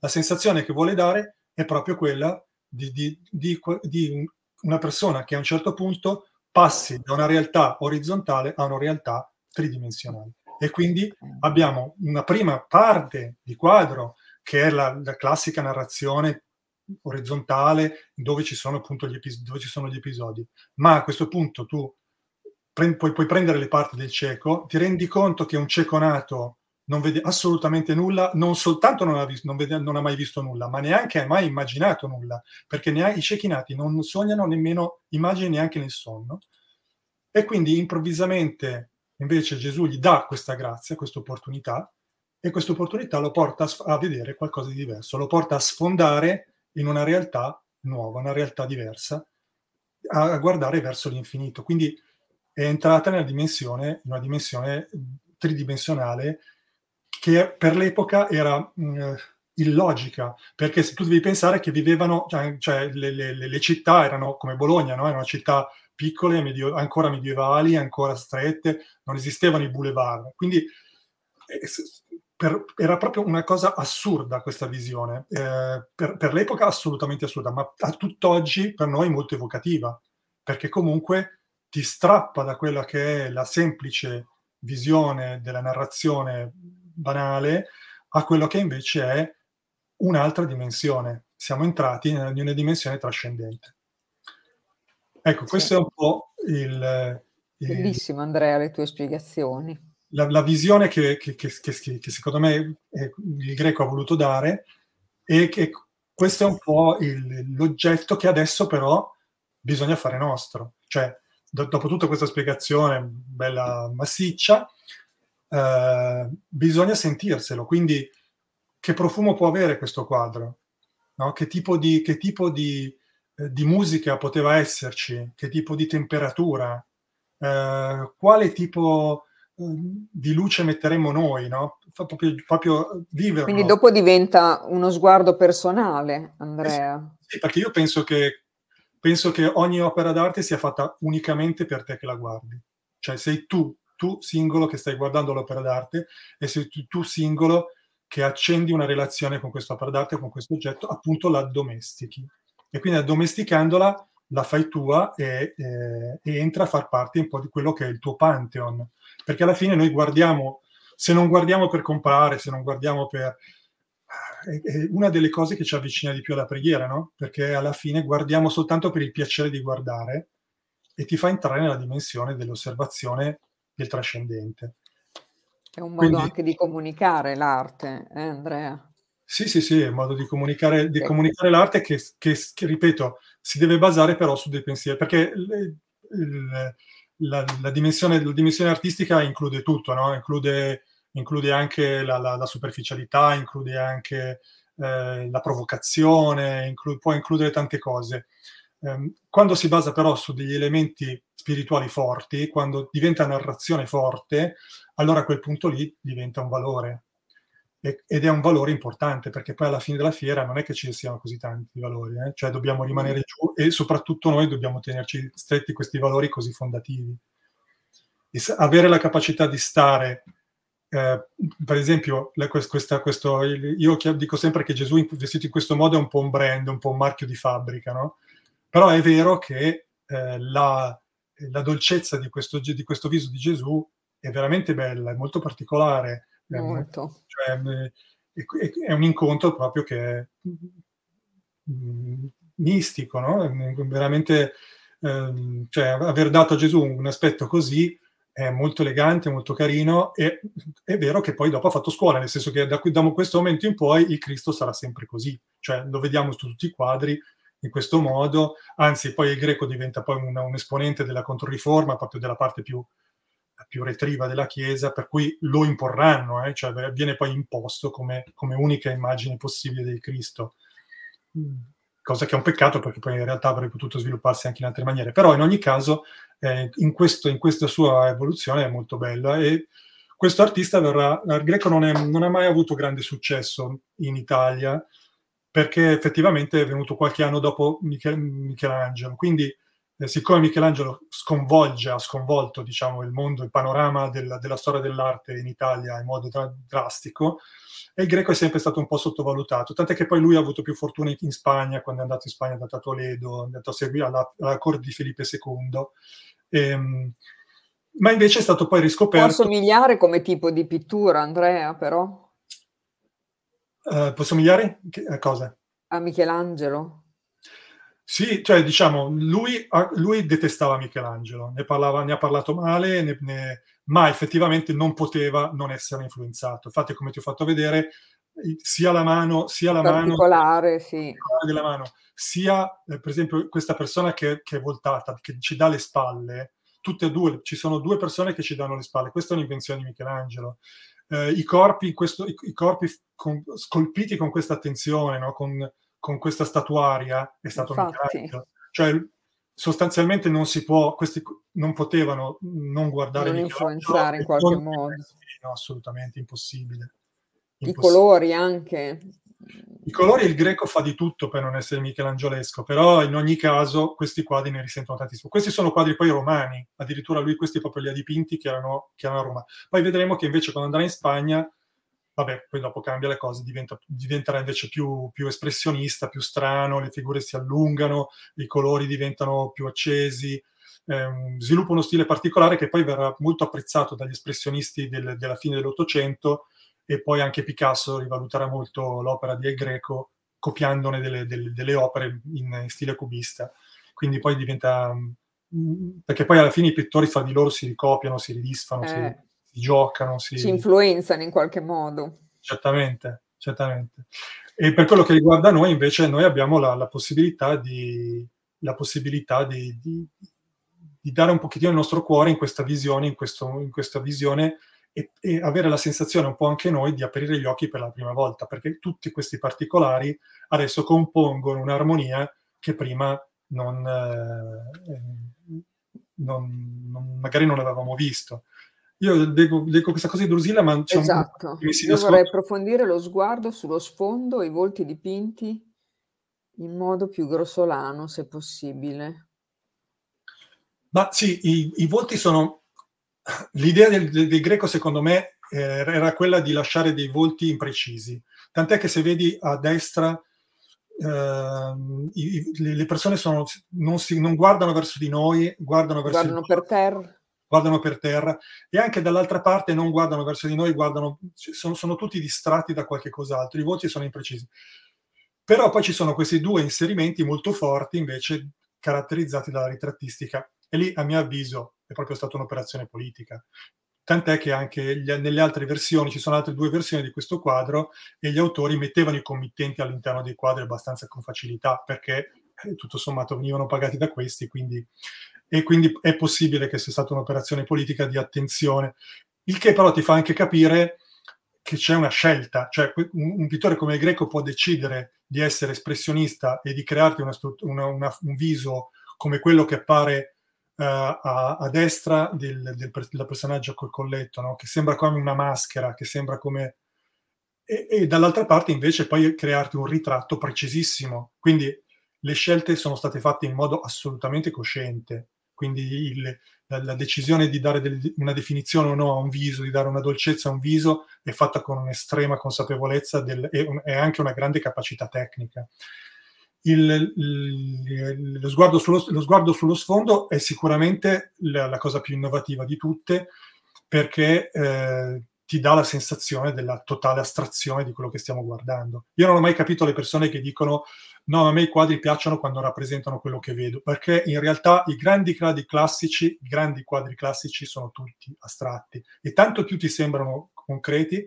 La sensazione che vuole dare è proprio quella di, di, di, di una persona che a un certo punto passi da una realtà orizzontale a una realtà tridimensionale. E quindi abbiamo una prima parte di quadro che è la, la classica narrazione orizzontale dove ci sono appunto gli, epis- dove ci sono gli episodi. Ma a questo punto tu pre- puoi, puoi, prendere le parti del cieco, ti rendi conto che un cieco nato non vede assolutamente nulla, non soltanto non ha, vis- non vede, non ha mai visto nulla, ma neanche ha mai immaginato nulla, perché neanche, i ciechi nati non sognano nemmeno immagini neanche nel sonno. E quindi improvvisamente invece Gesù gli dà questa grazia, questa opportunità, e questa opportunità lo porta a, vedere qualcosa di diverso, lo porta a sfondare in una realtà nuova, una realtà diversa, a, guardare verso l'infinito. Quindi è entrata nella dimensione, una dimensione tridimensionale che per l'epoca era mh, illogica, perché se tu devi pensare che vivevano, cioè, cioè le, le, le, città erano come Bologna, no? erano città piccole, medio, ancora medievali, ancora strette, non esistevano i boulevard. Quindi eh, per, era proprio una cosa assurda questa visione, eh, per, per, l'epoca assolutamente assurda, ma a tutt'oggi per noi molto evocativa, perché comunque ti strappa da quella che è la semplice visione della narrazione banale a quello che invece è un'altra dimensione. Siamo entrati in una dimensione trascendente. Ecco, questo sì. è un po' il... Bellissimo Andrea, le tue spiegazioni. La, la visione che, che, che, che, secondo me il greco ha voluto dare e che questo è un po' il, l'oggetto che adesso però bisogna fare nostro. Cioè, do, dopo tutta questa spiegazione bella massiccia, eh, bisogna sentirselo. Quindi, che profumo può avere questo quadro? No? Che tipo di, che tipo di eh, di musica poteva esserci, che tipo di temperatura, eh, quale tipo eh, di luce metteremo noi, no? proprio, proprio viverlo. Quindi dopo diventa uno sguardo personale, Andrea. Sì, perché io penso che, penso che ogni opera d'arte sia fatta unicamente per te che la guardi. Cioè sei tu, tu singolo che stai guardando l'opera d'arte e sei tu, tu singolo che accendi una relazione con questa opera d'arte, con questo oggetto, appunto la domestichi e quindi addomesticandola la fai tua e, eh, e, entra a far parte un po' di quello che è il tuo pantheon. Perché alla fine noi guardiamo, se non guardiamo per comprare, se non guardiamo per... È, è una delle cose che ci avvicina di più alla preghiera, no? Perché alla fine guardiamo soltanto per il piacere di guardare e ti fa entrare nella dimensione dell'osservazione del trascendente. È un modo Quindi, anche di comunicare l'arte, eh, Andrea? Sì, sì, sì, è un modo di comunicare, di comunicare l'arte che, che, che, ripeto, si deve basare però su dei pensieri, perché il, il, la, la, dimensione, la, dimensione, artistica include tutto, no? include, include, anche la, la, la, superficialità, include anche eh, la provocazione, inclu- può includere tante cose. Eh, quando si basa però su degli elementi spirituali forti, quando diventa narrazione forte, allora a quel punto lì diventa un valore, ed è un valore importante perché poi alla fine della fiera non è che ci siano così tanti valori, eh? cioè dobbiamo rimanere mm. giù e soprattutto noi dobbiamo tenerci stretti questi valori così fondativi. E avere la capacità di stare, eh, per esempio, questa, questo, io dico sempre che Gesù vestito in questo modo è un po' un brand, un po' un marchio di fabbrica, no? Però è vero che eh, la, la, dolcezza di questo, di questo viso di Gesù è veramente bella, è molto particolare Molto. Cioè, è un incontro proprio che è mm, mistico, no? Veramente, ehm, cioè, aver dato a Gesù un aspetto così è molto elegante, molto carino e è vero che poi dopo ha fatto scuola, nel senso che da, da questo momento in poi il Cristo sarà sempre così, cioè lo vediamo su tutti i quadri in questo modo, anzi poi il greco diventa poi un, un esponente della controriforma, proprio della parte più, più retriva della Chiesa, per cui lo imporranno, eh? cioè viene poi imposto come, come, unica immagine possibile del Cristo. Cosa che è un peccato perché poi in realtà avrebbe potuto svilupparsi anche in altre maniere. Però in ogni caso, eh, in, questo, in, questa sua evoluzione è molto bella e questo artista verrà, il greco non, è, non ha mai avuto grande successo in Italia, perché effettivamente è venuto qualche anno dopo Michel- Michelangelo. Quindi, eh, siccome Michelangelo sconvolge, ha sconvolto diciamo, il mondo, il panorama della, della storia dell'arte in Italia in modo dra- drastico, e il greco è sempre stato un po' sottovalutato, tant'è che poi lui ha avuto più fortuna in Spagna, quando è andato in Spagna, è andato a Toledo, è andato a seguire alla, alla corte di Felipe II. Ehm, ma invece è stato poi riscoperto... Può somigliare come tipo di pittura, Andrea, però? Uh, può somigliare a cosa? A Michelangelo. Sì, cioè diciamo, lui, lui detestava Michelangelo, ne, parlava, ne ha parlato male, ne, ne, ma effettivamente non poteva non essere influenzato. Infatti, come ti ho fatto vedere, sia la mano, sia la mano, sì. della mano, sia eh, per esempio questa persona che, che, è voltata, che ci dà le spalle, tutte e due, ci sono due persone che ci danno le spalle, questa è un'invenzione di Michelangelo eh, i corpi, questo, i, i corpi con, scolpiti con questa attenzione, no? con, con, questa statuaria, è stato Infatti. un Cioè, sostanzialmente non si può, questi non potevano non guardare non influenzare in qualche modo. No, assolutamente impossibile. impossibile. I colori anche. I colori il greco fa di tutto per non essere michelangiolesco, però in ogni caso questi quadri ne risentono tantissimo. Questi sono quadri poi romani, addirittura lui questi proprio li ha dipinti che erano, che erano a Roma. Poi vedremo che invece quando andrà in Spagna, vabbè, poi dopo cambia le cose, diventa, diventerà invece più, più espressionista, più strano, le figure si allungano, i colori diventano più accesi, ehm, sviluppa uno stile particolare che poi verrà molto apprezzato dagli espressionisti del, della fine dell'Ottocento e poi anche Picasso rivaluterà molto l'opera di El Greco copiandone delle, delle, delle opere in, in, stile cubista. Quindi poi diventa... Mm, perché poi alla fine i pittori fra di loro si ricopiano, si ridisfano, eh, si, si, giocano, si... si influenzano in qualche modo. Certamente, certamente. E per quello che riguarda noi, invece, noi abbiamo la, la possibilità, di, la possibilità di, di, di, dare un pochettino il nostro cuore in questa visione, in, questo, in questa visione e, e, avere la sensazione un po' anche noi di aprire gli occhi per la prima volta, perché tutti questi particolari adesso compongono un'armonia che prima non, eh, non, non magari non avevamo visto. Io leggo, leggo, questa cosa di Drusilla, ma c'è esatto. un... Io vorrei approfondire lo sguardo sullo sfondo, i volti dipinti in modo più grossolano, se possibile. Ma sì, i, i volti sono l'idea del, del, del, greco, secondo me, eh, era quella di lasciare dei volti imprecisi. Tant'è che se vedi a destra, eh, i, le persone sono, non, si, non, guardano verso di noi, guardano verso guardano per terra. Guardano per terra e anche dall'altra parte non guardano verso di noi, guardano, sono, sono tutti distratti da qualche cos'altro. I volti sono imprecisi. Però poi ci sono questi due inserimenti molto forti, invece, caratterizzati dalla ritrattistica. E lì, a mio avviso, è proprio stata un'operazione politica. Tant'è che anche gli, nelle altre versioni, ci sono altre due versioni di questo quadro e gli autori mettevano i committenti all'interno dei quadri abbastanza con facilità perché eh, tutto sommato venivano pagati da questi quindi, e quindi è possibile che sia stata un'operazione politica di attenzione, il che però ti fa anche capire che c'è una scelta, cioè un, un pittore come il greco può decidere di essere espressionista e di crearti una, una, una, un viso come quello che appare uh, a, a, destra del, del, del, personaggio col colletto, no? che sembra come una maschera, che sembra come... E, e, dall'altra parte invece poi crearti un ritratto precisissimo. Quindi le scelte sono state fatte in modo assolutamente cosciente. Quindi il, la, la, decisione di dare del, una definizione o no a un viso, di dare una dolcezza a un viso, è fatta con un'estrema consapevolezza e, un, anche una grande capacità tecnica il, il, lo, sguardo sullo, lo, sguardo sullo, sfondo è sicuramente la, la cosa più innovativa di tutte perché eh, ti dà la sensazione della totale astrazione di quello che stiamo guardando. Io non ho mai capito le persone che dicono no, a me i quadri piacciono quando rappresentano quello che vedo, perché in realtà i grandi quadri classici, i grandi quadri classici sono tutti astratti e tanto più ti sembrano concreti,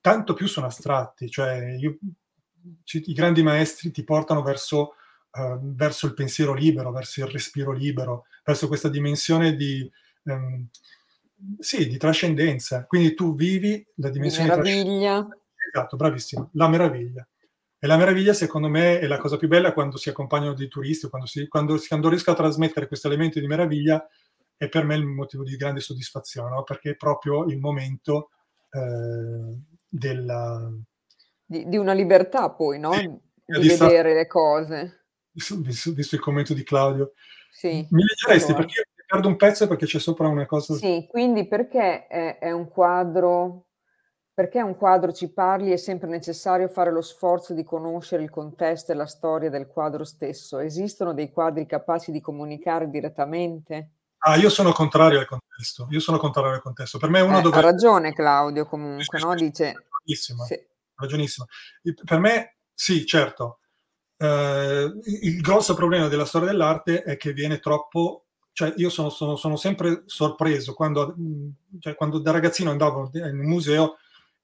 tanto più sono astratti. Cioè, io i grandi maestri ti portano verso uh, verso il pensiero libero, verso il respiro libero, verso questa dimensione di, um, sì, di trascendenza. Quindi tu vivi la dimensione di meraviglia. Esatto, bravissimo, la meraviglia. E la meraviglia, secondo me, è la cosa più bella quando si accompagnano dei turisti, quando, si, quando, quando riesco a trasmettere questo elemento di meraviglia, è per me il motivo di grande soddisfazione, no? perché è proprio il momento eh, della... Di, di, una libertà poi, no? Sì, di, di vedere le cose. Visto, visto, il commento di Claudio. Sì, Mi leggeresti allora. perché perdo un pezzo perché c'è sopra una cosa... Sì, quindi perché è, è un quadro perché un quadro ci parli è sempre necessario fare lo sforzo di conoscere il contesto e la storia del quadro stesso. Esistono dei quadri capaci di comunicare direttamente? Ah, io sono contrario al contesto. Io sono contrario al contesto. Per me uno eh, dove... Ha ragione Claudio comunque, sì, no? Dice... Ragionissimo. Sì. ragionissimo. Per me, sì, certo. Uh, il grosso problema della storia dell'arte è che viene troppo cioè io sono, sono, sono sempre sorpreso quando, cioè, quando, da ragazzino andavo in un museo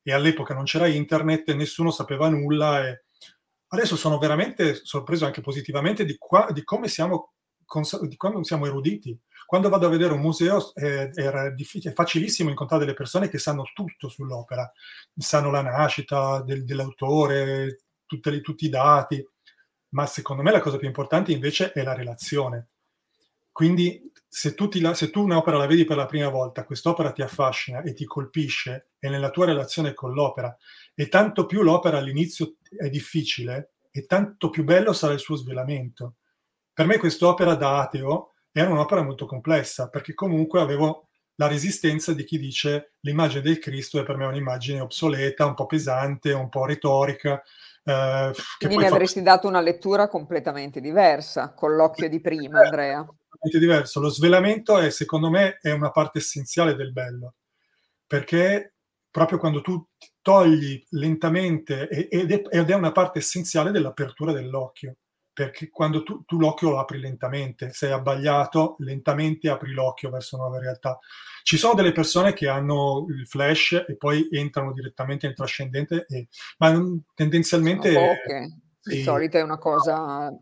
e all'epoca non c'era internet e nessuno sapeva nulla e adesso sono veramente sorpreso anche positivamente di, qua, di come siamo di quando siamo eruditi. Quando vado a vedere un museo eh, era difficile, è facilissimo incontrare delle persone che sanno tutto sull'opera, sanno la nascita del, dell'autore, le, tutti i dati, ma secondo me la cosa più importante invece è la relazione. Quindi se tu, la, se tu, un'opera la vedi per la prima volta, quest'opera ti affascina e ti colpisce, e nella tua relazione con l'opera, e tanto più l'opera all'inizio è difficile, e tanto più bello sarà il suo svelamento. Per me quest'opera da ateo era un'opera molto complessa, perché comunque avevo la resistenza di chi dice l'immagine del Cristo è per me un'immagine obsoleta, un po' pesante, un po' retorica. Eh, Quindi ne avresti fa... dato una lettura completamente diversa, con l'occhio di prima, Andrea diverso. Lo svelamento è, secondo me, è una parte essenziale del bello, perché proprio quando tu togli lentamente, ed è, ed è una parte essenziale dell'apertura dell'occhio, perché quando tu, tu, l'occhio lo apri lentamente, sei abbagliato, lentamente apri l'occhio verso nuove realtà. Ci sono delle persone che hanno il flash e poi entrano direttamente nel trascendente, e, ma tendenzialmente... Poche. Di sì, solito è una cosa...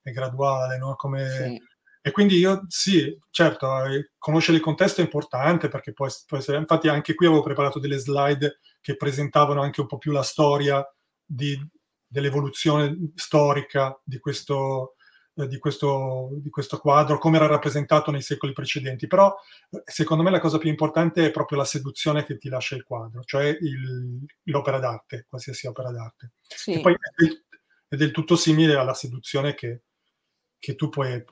È graduale, no? Come... Sì e quindi io sì, certo, eh, conoscere il contesto è importante perché può, può, essere, infatti anche qui avevo preparato delle slide che presentavano anche un po' più la storia di, dell'evoluzione storica di questo, eh, di, questo, di questo quadro, come era rappresentato nei secoli precedenti. Però eh, secondo me la cosa più importante è proprio la seduzione che ti lascia il quadro, cioè il, l'opera d'arte, qualsiasi opera d'arte. Sì. E poi è del, è del tutto simile alla seduzione che che tu poi eh,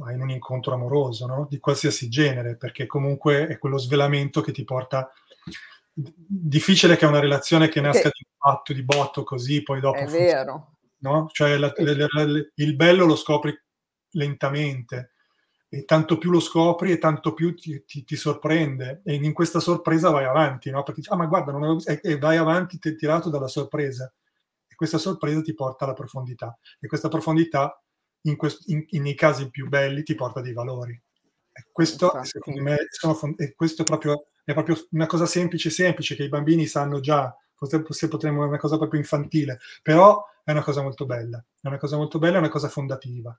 hai in un incontro amoroso, no? di qualsiasi genere, perché comunque è quello svelamento che ti porta... Difficile che una relazione che nasca di un fatto, di botto, così, poi dopo... È funziona, vero. No? Cioè la, le, le, il bello lo scopri lentamente e tanto più lo scopri e tanto più ti, ti, ti sorprende e in questa sorpresa vai avanti, no? Perché dici, ah ma guarda, non avevo... e, e vai avanti tirato dalla sorpresa e questa sorpresa ti porta alla profondità e questa profondità in quest- in, in, nei casi più belli ti porta dei valori. E questo, Infatti. secondo me, sono, e questo è proprio, è proprio, una cosa semplice, semplice, che i bambini sanno già, forse potremmo una cosa proprio infantile, però è una cosa molto bella, è una cosa molto bella, è una cosa fondativa.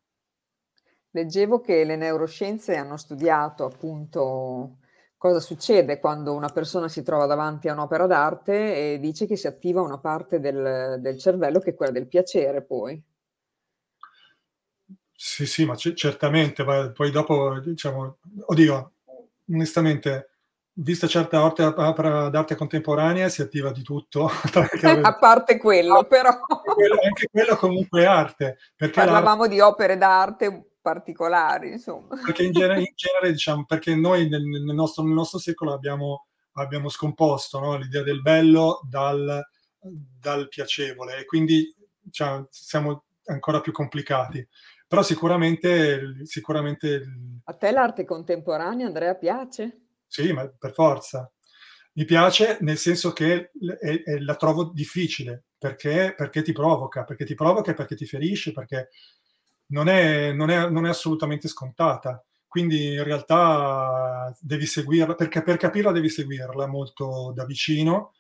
Leggevo che le neuroscienze hanno studiato appunto cosa succede quando una persona si trova davanti a un'opera d'arte e dice che si attiva una parte del, del cervello che è quella del piacere poi. Sì, sì, ma c- certamente, poi dopo, diciamo, oddio, onestamente, vista certa opera d'arte contemporanea, si attiva di tutto. a parte quello, però. Anche quello, comunque è arte. Parlavamo di opere d'arte particolari, insomma. Perché in genere, in genere diciamo, perché noi nel, nel, nostro, nel nostro, secolo abbiamo, abbiamo scomposto no? l'idea del bello dal, dal piacevole e quindi diciamo, siamo ancora più complicati. Però sicuramente, sicuramente... A te l'arte contemporanea, Andrea, piace? Sì, ma per forza. Mi piace nel senso che è, è, la trovo difficile, perché, perché, ti provoca, perché ti provoca e perché ti ferisce, perché non è, non è, non è assolutamente scontata. Quindi in realtà devi seguirla, perché per capirla devi seguirla molto da vicino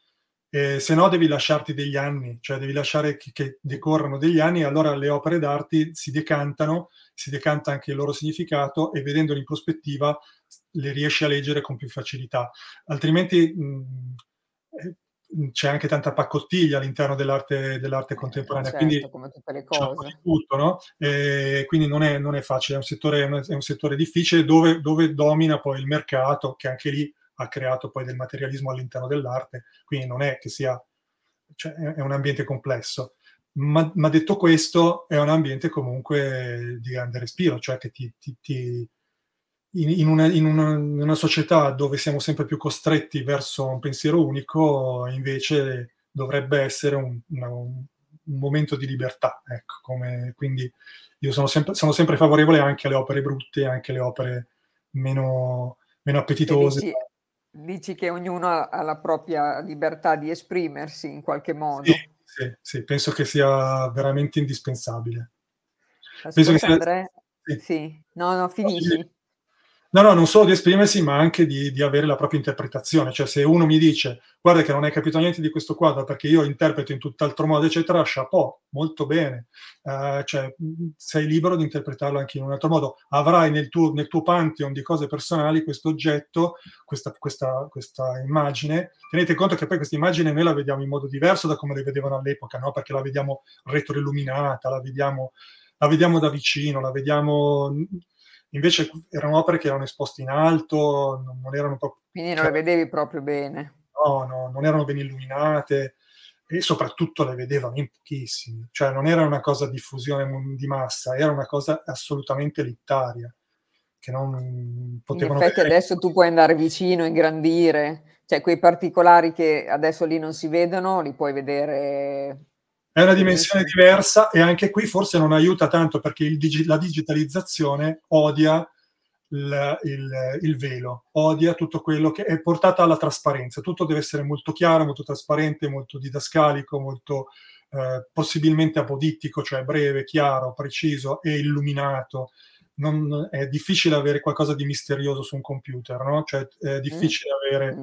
eh, se no devi lasciarti degli anni, cioè devi lasciare che, che decorrano degli anni e allora le opere d'arte si decantano, si decanta anche il loro significato e vedendole in prospettiva le riesci a leggere con più facilità. Altrimenti mh, eh, c'è anche tanta paccottiglia all'interno dell'arte, dell'arte contemporanea, certo, quindi come tutte le cose. Tutto, no? quindi non è, non è, facile, è un settore, è un settore difficile dove, dove domina poi il mercato, che anche lì ha creato poi del materialismo all'interno dell'arte, quindi non è che sia, cioè è un ambiente complesso. Ma, ma, detto questo, è un ambiente comunque di grande respiro, cioè che ti, ti, ti in, in, una, in, una, in, una, società dove siamo sempre più costretti verso un pensiero unico, invece dovrebbe essere un, una, un momento di libertà. Ecco, come, quindi io sono sempre, sono sempre, favorevole anche alle opere brutte, anche alle opere meno, meno appetitose. Dici, dici, che ognuno ha la propria libertà di esprimersi in qualche modo. Sì, sì, sì penso che sia veramente indispensabile. Ascolta, penso che sia... Andrea... Sì. sì. no, no, finisci. No, no, non solo di esprimersi, ma anche di, di, avere la propria interpretazione. Cioè, se uno mi dice, guarda che non hai capito niente di questo quadro perché io interpreto in tutt'altro modo, eccetera, chapeau, molto bene. Uh, cioè, sei libero di interpretarlo anche in un altro modo. Avrai nel tuo, nel tuo pantheon di cose personali questo oggetto, questa, questa, questa, immagine. Tenete conto che poi questa immagine noi la vediamo in modo diverso da come la vedevano all'epoca, no? perché la vediamo retroilluminata, la vediamo, la vediamo da vicino, la vediamo invece erano opere che erano esposte in alto, non, erano proprio... Quindi non le vedevi proprio bene. No, no, non erano ben illuminate e soprattutto le vedevano in pochissimi, cioè non era una cosa diffusione di massa, era una cosa assolutamente elitaria, che non potevano... In effetti vedere. adesso tu puoi andare vicino, ingrandire, cioè quei particolari che adesso lì non si vedono, li puoi vedere è una dimensione diversa e anche qui forse non aiuta tanto perché digi- la digitalizzazione odia il, il, il, velo, odia tutto quello che è portato alla trasparenza. Tutto deve essere molto chiaro, molto trasparente, molto didascalico, molto eh, possibilmente apodittico, cioè breve, chiaro, preciso e illuminato. Non, è difficile avere qualcosa di misterioso su un computer, no? Cioè è difficile mm, avere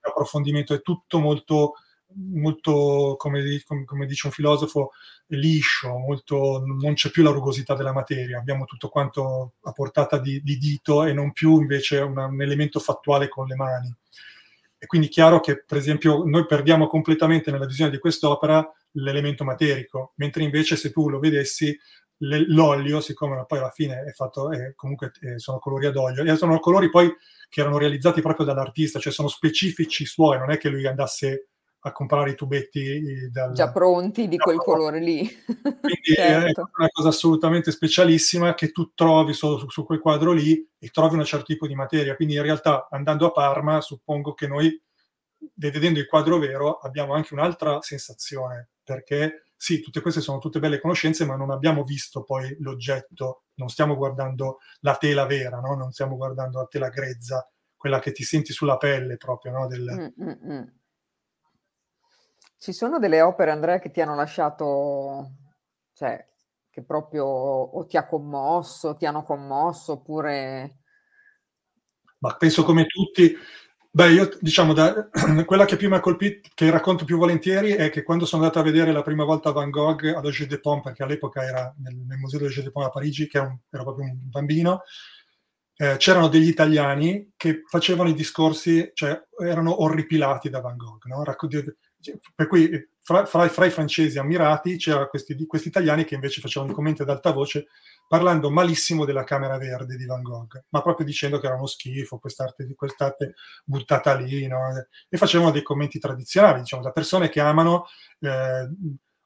approfondimento, è tutto molto molto, come, come, dice un filosofo, liscio, molto, non c'è più la rugosità della materia, abbiamo tutto quanto a portata di, di dito e non più invece una, un elemento fattuale con le mani. E quindi è chiaro che, per esempio, noi perdiamo completamente nella visione di quest'opera l'elemento materico, mentre invece se tu lo vedessi, l'olio, siccome poi alla fine è fatto, è, comunque è, sono colori ad olio, e sono colori poi che erano realizzati proprio dall'artista, cioè sono specifici suoi, non è che lui andasse a comprare i tubetti dal, già pronti di quel colore lì. Quindi certo. è una cosa assolutamente specialissima che tu trovi solo su, su, quel quadro lì e trovi un certo tipo di materia. Quindi in realtà andando a Parma suppongo che noi, vedendo il quadro vero, abbiamo anche un'altra sensazione, perché sì, tutte queste sono tutte belle conoscenze, ma non abbiamo visto poi l'oggetto, non stiamo guardando la tela vera, no? non stiamo guardando la tela grezza, quella che ti senti sulla pelle proprio, no? Del, Mm-mm. Ci sono delle opere, Andrea, che ti hanno lasciato, cioè, che proprio o ti ha commosso, ti hanno commosso, oppure... Ma penso come tutti, Beh, io diciamo, da, quella che più mi ha colpito, che racconto più volentieri, è che quando sono andato a vedere la prima volta Van Gogh ad Jeu de Pont, perché all'epoca era nel, nel museo del Jeu de Pont a Parigi, che un, era proprio un bambino, eh, c'erano degli italiani che facevano i discorsi, cioè erano orripilati da Van Gogh, no? Per cui fra, fra, fra, i francesi ammirati c'erano questi, questi, italiani che invece facevano i commenti ad alta voce parlando malissimo della Camera Verde di Van Gogh, ma proprio dicendo che era uno schifo, quest'arte, quest'arte buttata lì, no? e facevano dei commenti tradizionali, diciamo, da persone che amano eh,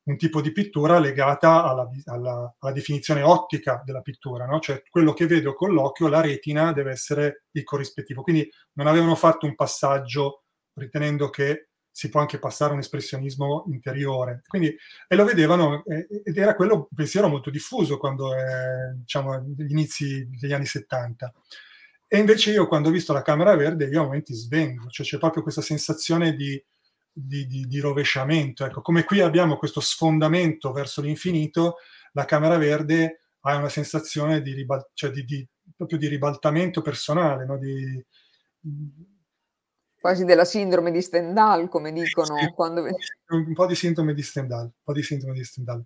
un tipo di pittura legata alla, alla, alla definizione ottica della pittura, no? cioè quello che vedo con l'occhio, la retina deve essere il corrispettivo. Quindi non avevano fatto un passaggio ritenendo che si può anche passare un espressionismo interiore. Quindi, e lo vedevano, eh, ed era quello un pensiero molto diffuso quando, eh, diciamo, agli inizi degli anni 70. E invece io quando ho visto la Camera Verde, io a momenti svengo, cioè c'è proprio questa sensazione di, di, di, di rovesciamento. Ecco, come qui abbiamo questo sfondamento verso l'infinito, la Camera Verde ha una sensazione di, ribal- cioè proprio di ribaltamento personale, no? di, Quasi della sindrome di Stendhal, come dicono sì, quando... Un po' di sindrome di Stendhal, un po' di sindrome di Stendhal.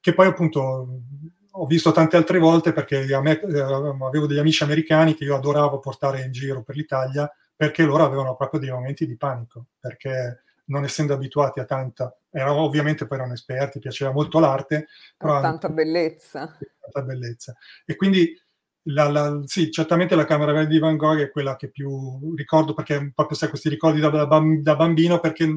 Che poi appunto ho visto tante altre volte perché a me, eh, avevo degli amici americani che io adoravo portare in giro per l'Italia perché loro avevano proprio dei momenti di panico, perché non essendo abituati a tanta, erano ovviamente poi erano esperti, piaceva molto l'arte, però tanta bellezza. Tanta bellezza. E quindi la, la, sì, certamente la Camera Verde di Van Gogh è quella che più ricordo perché proprio sai questi ricordi da, da, da, bambino perché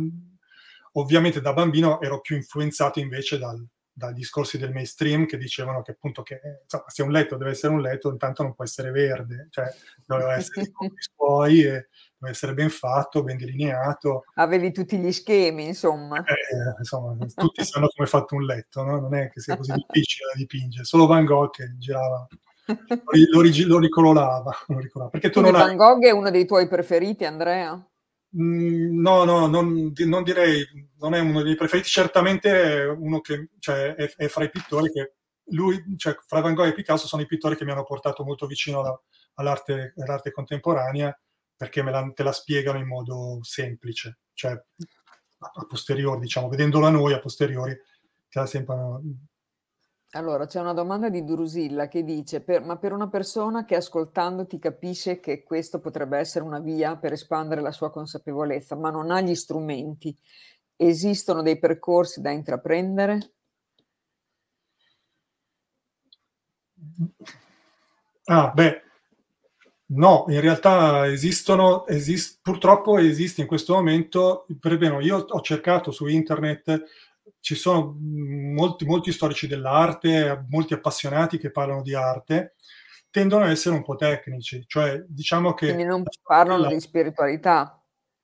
ovviamente da bambino ero più influenzato invece dal, dai discorsi del mainstream che dicevano che appunto che insomma, se un letto deve essere un letto intanto non può essere verde cioè doveva essere i suoi e deve essere ben fatto, ben delineato. Avevi tutti gli schemi insomma. Eh, insomma tutti sanno come è fatto un letto no? non è che sia così difficile da dipingere solo Van Gogh che girava lo, lo, ricolorava, lo ricolorava. Perché tu Quindi non Van Gogh è uno dei tuoi preferiti, Andrea? Mm, no, no, non, non, direi, non è uno dei miei preferiti, certamente è uno che cioè, è, è, fra i pittori che lui, cioè, fra Van Gogh e Picasso sono i pittori che mi hanno portato molto vicino alla, all'arte, all'arte, contemporanea perché me la, te la spiegano in modo semplice, cioè a, a posteriori, diciamo, vedendola noi a posteriori, te la sembrano allora, c'è una domanda di Drusilla che dice: per, ma per una persona che ascoltandoti capisce che questo potrebbe essere una via per espandere la sua consapevolezza, ma non ha gli strumenti, esistono dei percorsi da intraprendere? Ah, beh, no, in realtà esistono, esist, purtroppo esiste in questo momento, per esempio, io ho cercato su internet ci sono molti, molti storici dell'arte, molti appassionati che parlano di arte, tendono ad essere un po' tecnici, cioè diciamo che... Quindi non parlano la, di spiritualità.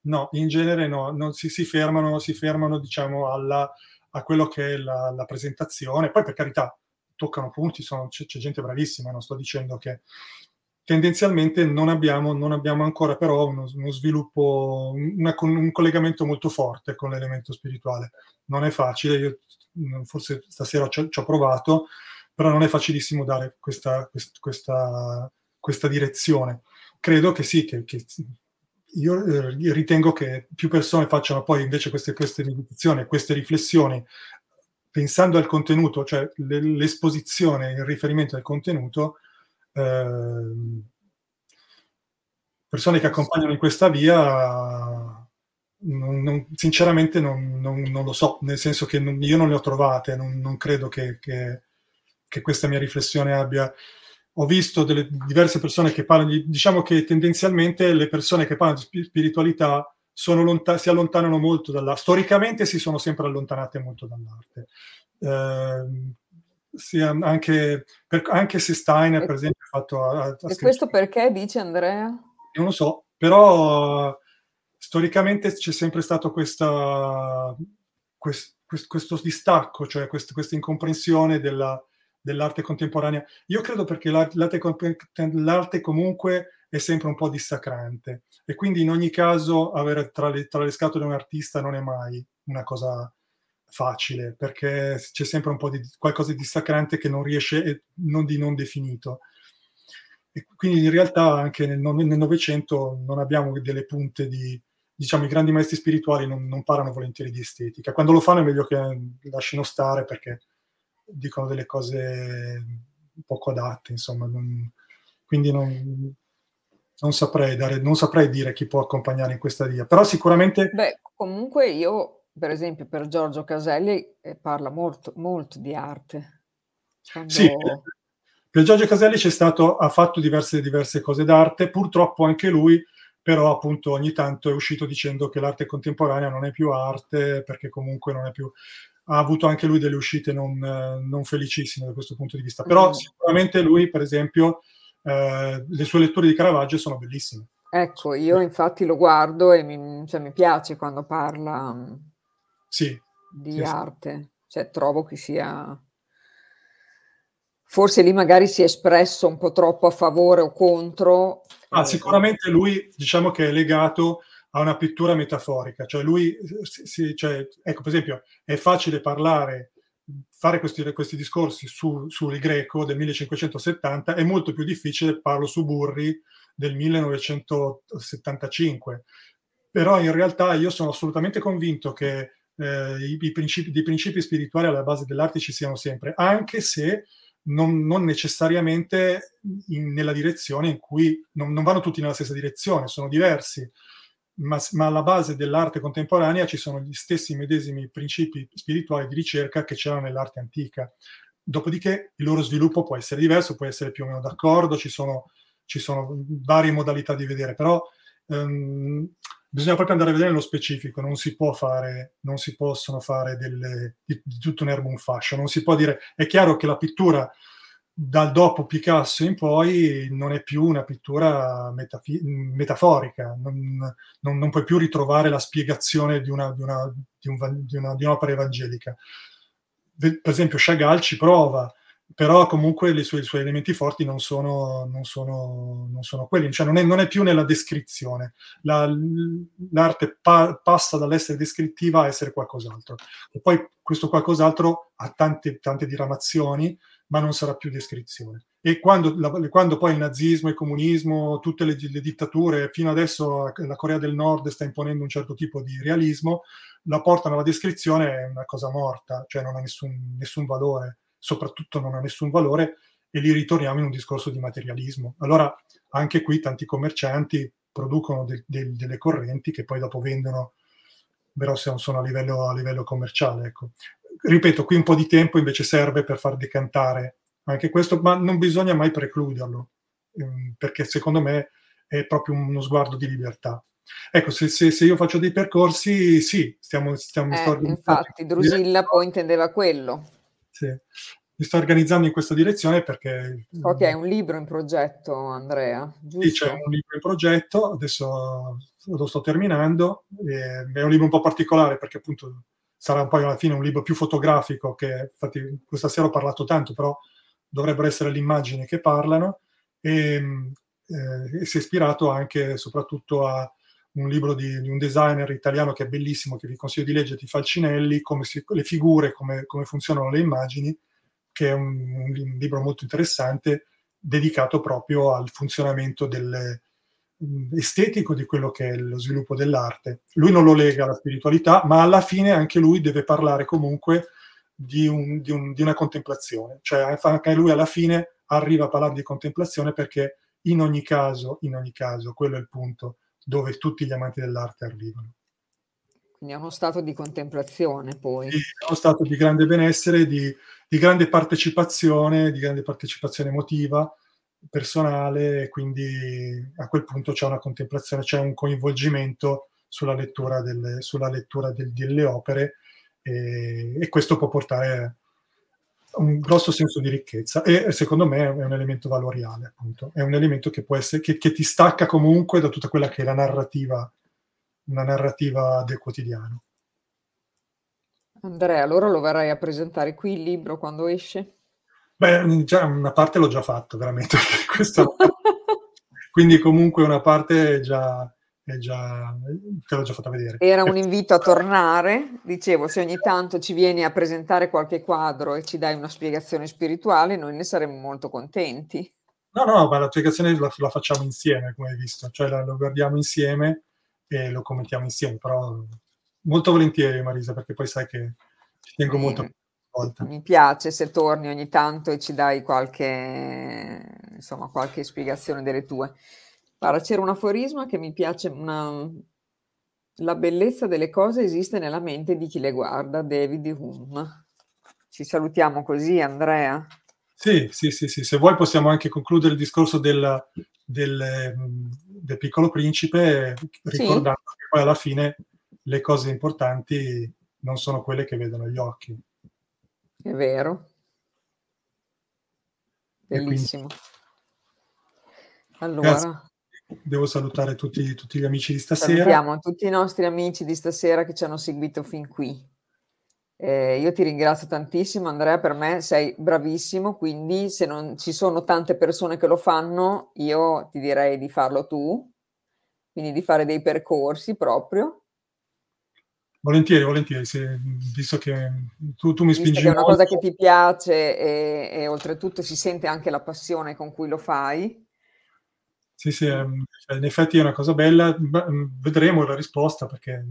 No, in genere no, non si, si fermano, si fermano diciamo alla, a quello che è la, la, presentazione, poi per carità toccano punti, sono, c'è, c'è, gente bravissima, non sto dicendo che tendenzialmente non abbiamo, non abbiamo ancora però uno, uno sviluppo, una, un collegamento molto forte con l'elemento spirituale. Non è facile, io forse stasera ci, ci ho provato, però non è facilissimo dare questa, questa, questa direzione. Credo che sì, che, che io eh, ritengo che più persone facciano poi invece queste, queste meditazioni, queste riflessioni, pensando al contenuto, cioè l'esposizione, il riferimento al contenuto, Ehm, persone che accompagnano in questa via, non, non, sinceramente non, non, lo so, nel senso che io non le ho trovate, non, credo che, che, che, questa mia riflessione abbia... Ho visto delle diverse persone che parlano, di, diciamo che tendenzialmente le persone che parlano di spiritualità lontan- si allontanano molto dall'arte, storicamente si sono sempre allontanate molto dall'arte. Eh, sì, anche, per, anche, se Steiner, per esempio, ha fatto... Ha, ha e questo perché, dice Andrea? Non lo so, però storicamente c'è sempre stato questa, quest, quest, questo distacco, cioè quest, questa incomprensione della, dell'arte contemporanea. Io credo perché l'arte, l'arte, comunque è sempre un po' dissacrante e quindi in ogni caso avere tra le, tra le scatole un artista non è mai una cosa facile perché c'è sempre un po' di qualcosa di dissacrante che non riesce, non di non definito. E quindi in realtà anche nel, Novecento non abbiamo delle punte di, diciamo, i grandi maestri spirituali non, non, parlano volentieri di estetica. Quando lo fanno è meglio che lasciano stare perché dicono delle cose poco adatte, insomma. Non, quindi non, non, saprei dare, non saprei dire chi può accompagnare in questa via. Però sicuramente... Beh, comunque io per esempio per Giorgio Caselli eh, parla molto, molto di arte. Quando... Sì, per Giorgio Caselli c'è stato, ha fatto diverse, diverse cose d'arte, purtroppo anche lui però appunto ogni tanto è uscito dicendo che l'arte contemporanea non è più arte perché comunque non è più ha avuto anche lui delle uscite non, non felicissime da questo punto di vista però mm. sicuramente lui per esempio eh, le sue letture di Caravaggio sono bellissime ecco io infatti lo guardo e mi, cioè, mi piace quando parla sì, di sì, arte. Cioè, trovo che sia... Forse lì magari si è espresso un po' troppo a favore o contro. Ah, sicuramente lui diciamo che è legato a una pittura metaforica, cioè lui, si, cioè, ecco per esempio, è facile parlare, fare questi, questi discorsi su, sul greco del 1570, è molto più difficile parlo su Burri del 1975 però in realtà io sono assolutamente convinto che eh, i, i, principi, principi spirituali alla base dell'arte ci siano sempre, anche se non, non necessariamente in, nella direzione in cui non, non, vanno tutti nella stessa direzione, sono diversi, ma, ma, alla base dell'arte contemporanea ci sono gli stessi medesimi principi spirituali di ricerca che c'erano nell'arte antica. Dopodiché il loro sviluppo può essere diverso, può essere più o meno d'accordo, ci sono, ci sono varie modalità di vedere, però um, bisogna proprio andare a vedere nello specifico, non si può fare, non si possono fare delle, di, di tutto un erbo un fascio, non si può dire, è chiaro che la pittura dal dopo Picasso in poi non è più una pittura metafi- metaforica, non, non, non, puoi più ritrovare la spiegazione di, una, di, una, di, un, di, una, di un'opera evangelica. Per esempio Chagall ci prova, però comunque sue, i suoi elementi forti non sono, non sono, non sono quelli, cioè non è, non è, più nella descrizione. La, l'arte pa, passa dall'essere descrittiva a essere qualcos'altro. E poi questo qualcos'altro ha tante, tante diramazioni, ma non sarà più descrizione. E quando, la, quando poi il nazismo, il comunismo, tutte le, le, dittature, fino adesso la Corea del Nord sta imponendo un certo tipo di realismo, la portano alla descrizione è una cosa morta, cioè non ha nessun, nessun valore soprattutto non ha nessun valore e lì ritorniamo in un discorso di materialismo. Allora anche qui tanti commercianti producono de- de- delle correnti che poi dopo vendono, però se non sono a livello, a livello commerciale. Ecco. Ripeto, qui un po' di tempo invece serve per far decantare anche questo, ma non bisogna mai precluderlo, ehm, perché secondo me è proprio uno sguardo di libertà. Ecco, se, se, se io faccio dei percorsi, sì, stiamo... stiamo eh, infatti, Drusilla poi intendeva quello sì. Mi sto organizzando in questa direzione perché... Che hai un libro in progetto, Andrea, giusto? Sì, c'è un libro in progetto, adesso lo sto terminando, è un libro un po' particolare perché appunto sarà poi alla fine un libro più fotografico che, infatti questa sera ho parlato tanto, però dovrebbero essere le immagini che parlano e, eh, e si è ispirato anche soprattutto a un libro di, di, un designer italiano che è bellissimo, che vi consiglio di leggere, di Falcinelli, come si, le figure, come, come, funzionano le immagini, che è un, un, libro molto interessante dedicato proprio al funzionamento del, mm, estetico di quello che è lo sviluppo dell'arte. Lui non lo lega alla spiritualità, ma alla fine anche lui deve parlare comunque di, un, di, un, di una contemplazione, cioè anche lui alla fine arriva a parlare di contemplazione perché in ogni caso, in ogni caso, quello è il punto, dove tutti gli amanti dell'arte arrivano. Quindi è uno stato di contemplazione poi. Sì, è uno stato di grande benessere, di, di grande partecipazione, di grande partecipazione emotiva, personale, quindi a quel punto c'è una contemplazione, c'è un coinvolgimento sulla lettura delle, sulla lettura del, delle opere e, e, questo può portare un grosso senso di ricchezza e secondo me è un elemento valoriale, appunto, è un elemento che può essere, che, che ti stacca comunque da tutta quella che è la narrativa, una narrativa del quotidiano. Andrea, allora lo verrai a presentare qui il libro quando esce? Beh, già una parte l'ho già fatto, veramente. Quindi comunque una parte è già, te l'ho già fatta vedere. Era un invito a tornare, dicevo, se ogni tanto ci vieni a presentare qualche quadro e ci dai una spiegazione spirituale, noi ne saremmo molto contenti. No, no, ma la spiegazione la, la facciamo insieme, come hai visto, cioè la, lo guardiamo insieme e lo commentiamo insieme, però molto volentieri Marisa, perché poi sai che ci tengo sì. molto Volta. Mi piace se torni ogni tanto e ci dai qualche, insomma, qualche spiegazione delle tue. Guarda, c'era un aforisma che mi piace, una... la bellezza delle cose esiste nella mente di chi le guarda, David Hume. Ci salutiamo così, Andrea. Sì, sì, sì, sì. Se vuoi possiamo anche concludere il discorso del, del, del piccolo principe ricordando sì. che poi alla fine le cose importanti non sono quelle che vedono gli occhi. È vero. Bellissimo. Allora, Grazie devo salutare tutti, tutti, gli amici di stasera. Salutiamo tutti i nostri amici di stasera che ci hanno seguito fin qui. Eh, io ti ringrazio tantissimo Andrea, per me sei bravissimo, quindi se non ci sono tante persone che lo fanno, io ti direi di farlo tu, quindi di fare dei percorsi proprio. Volentieri, volentieri, se, visto che tu, tu mi spingi. Visto che è una cosa che ti piace e, e oltretutto si sente anche la passione con cui lo fai Sì, sì, cioè in effetti è una cosa bella. Mhmm, vedremo la risposta perché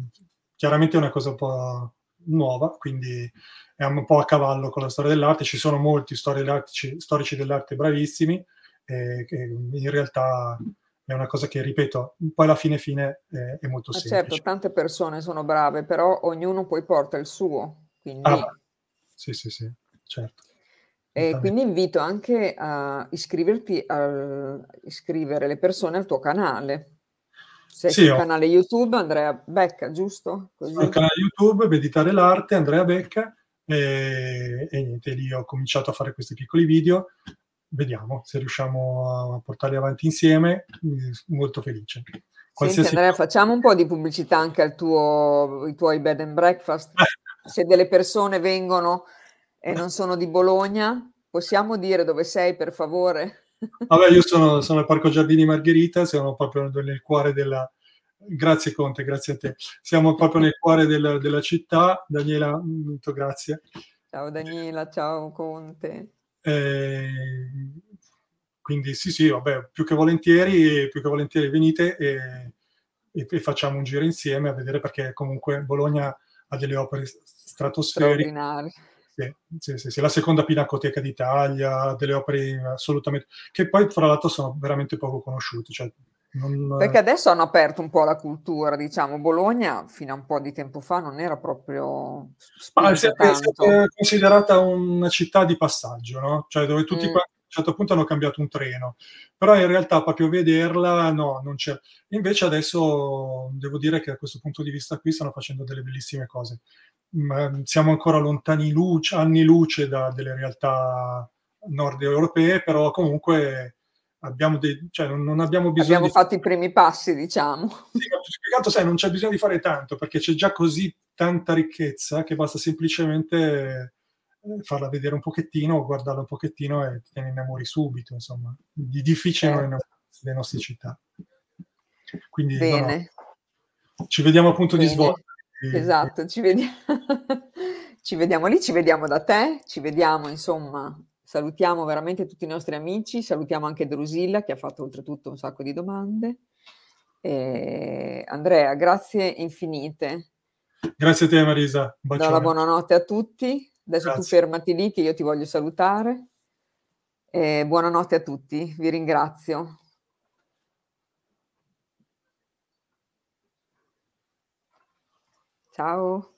chiaramente è una cosa un po' nuova, quindi è un po' a cavallo con la storia dell'arte. Ci sono molti storici, storici dell'arte bravissimi, eh, che in realtà è una cosa che, ripeto, poi alla fine fine è, è molto Ma semplice. certo, tante persone sono brave, però ognuno poi porta il suo, quindi... Ah, sì, sì, sì, certo. E quindi invito anche a iscriverti al iscrivere le persone al tuo canale. Sei Sì, sul canale YouTube Andrea Becca, giusto? Sul Così. canale YouTube Meditare l'arte, Andrea Becca, e, e niente, lì ho cominciato a fare questi piccoli video. Vediamo se riusciamo a portarli avanti insieme. Molto felice. Senti Qualsiasi Andrea, cosa- facciamo un po' di pubblicità anche al tuo, ai tuoi bed and breakfast. Se delle persone vengono e non sono di Bologna, possiamo dire dove sei, per favore? Vabbè, io sono, sono al Parco Giardini Margherita, siamo proprio nel cuore della... Grazie Conte, grazie a te. Siamo proprio nel cuore della, della città. Daniela, molto grazie. Ciao Daniela, ciao Conte. Eh, quindi sì, sì, vabbè, più che volentieri, più che volentieri venite e, e, e facciamo un giro insieme a vedere perché comunque Bologna ha delle opere stratosferiche. Sì, sì, sì, la seconda pinacoteca d'Italia, delle opere assolutamente... che poi fra l'altro sono veramente poco conosciute. Cioè, non... Perché adesso hanno aperto un po' la cultura, diciamo. Bologna fino a un po' di tempo fa non era proprio Ma è sempre considerata una città di passaggio, no? Cioè dove tutti Mm. quanti a un certo punto hanno cambiato un treno, però in realtà proprio vederla no, non c'è. Invece adesso devo dire che da questo punto di vista qui stanno facendo delle bellissime cose. Siamo ancora lontani luce, anni luce da delle realtà nord europee, però comunque abbiamo dei, cioè non, non abbiamo bisogno Abbiamo di fatto i primi passi, diciamo. sì, altro, sai, non c'è bisogno di fare tanto perché c'è già così tanta ricchezza che basta semplicemente eh, farla vedere un pochettino, guardarla un pochettino e te ne innamori subito, insomma. Di difficile Certo. delle nostre città. Quindi no, no, Bene, ci vediamo appunto di bene. svolta. Esatto, ci vediamo. ci vediamo lì, ci vediamo da te, ci vediamo, insomma, salutiamo veramente tutti i nostri amici, salutiamo anche Drusilla che ha fatto oltretutto un sacco di domande. E Andrea, grazie infinite. Grazie a te Marisa, Do la buonanotte a tutti. Adesso tu Grazie. fermati lì che io ti voglio salutare. E buonanotte a tutti, vi ringrazio. Ciao.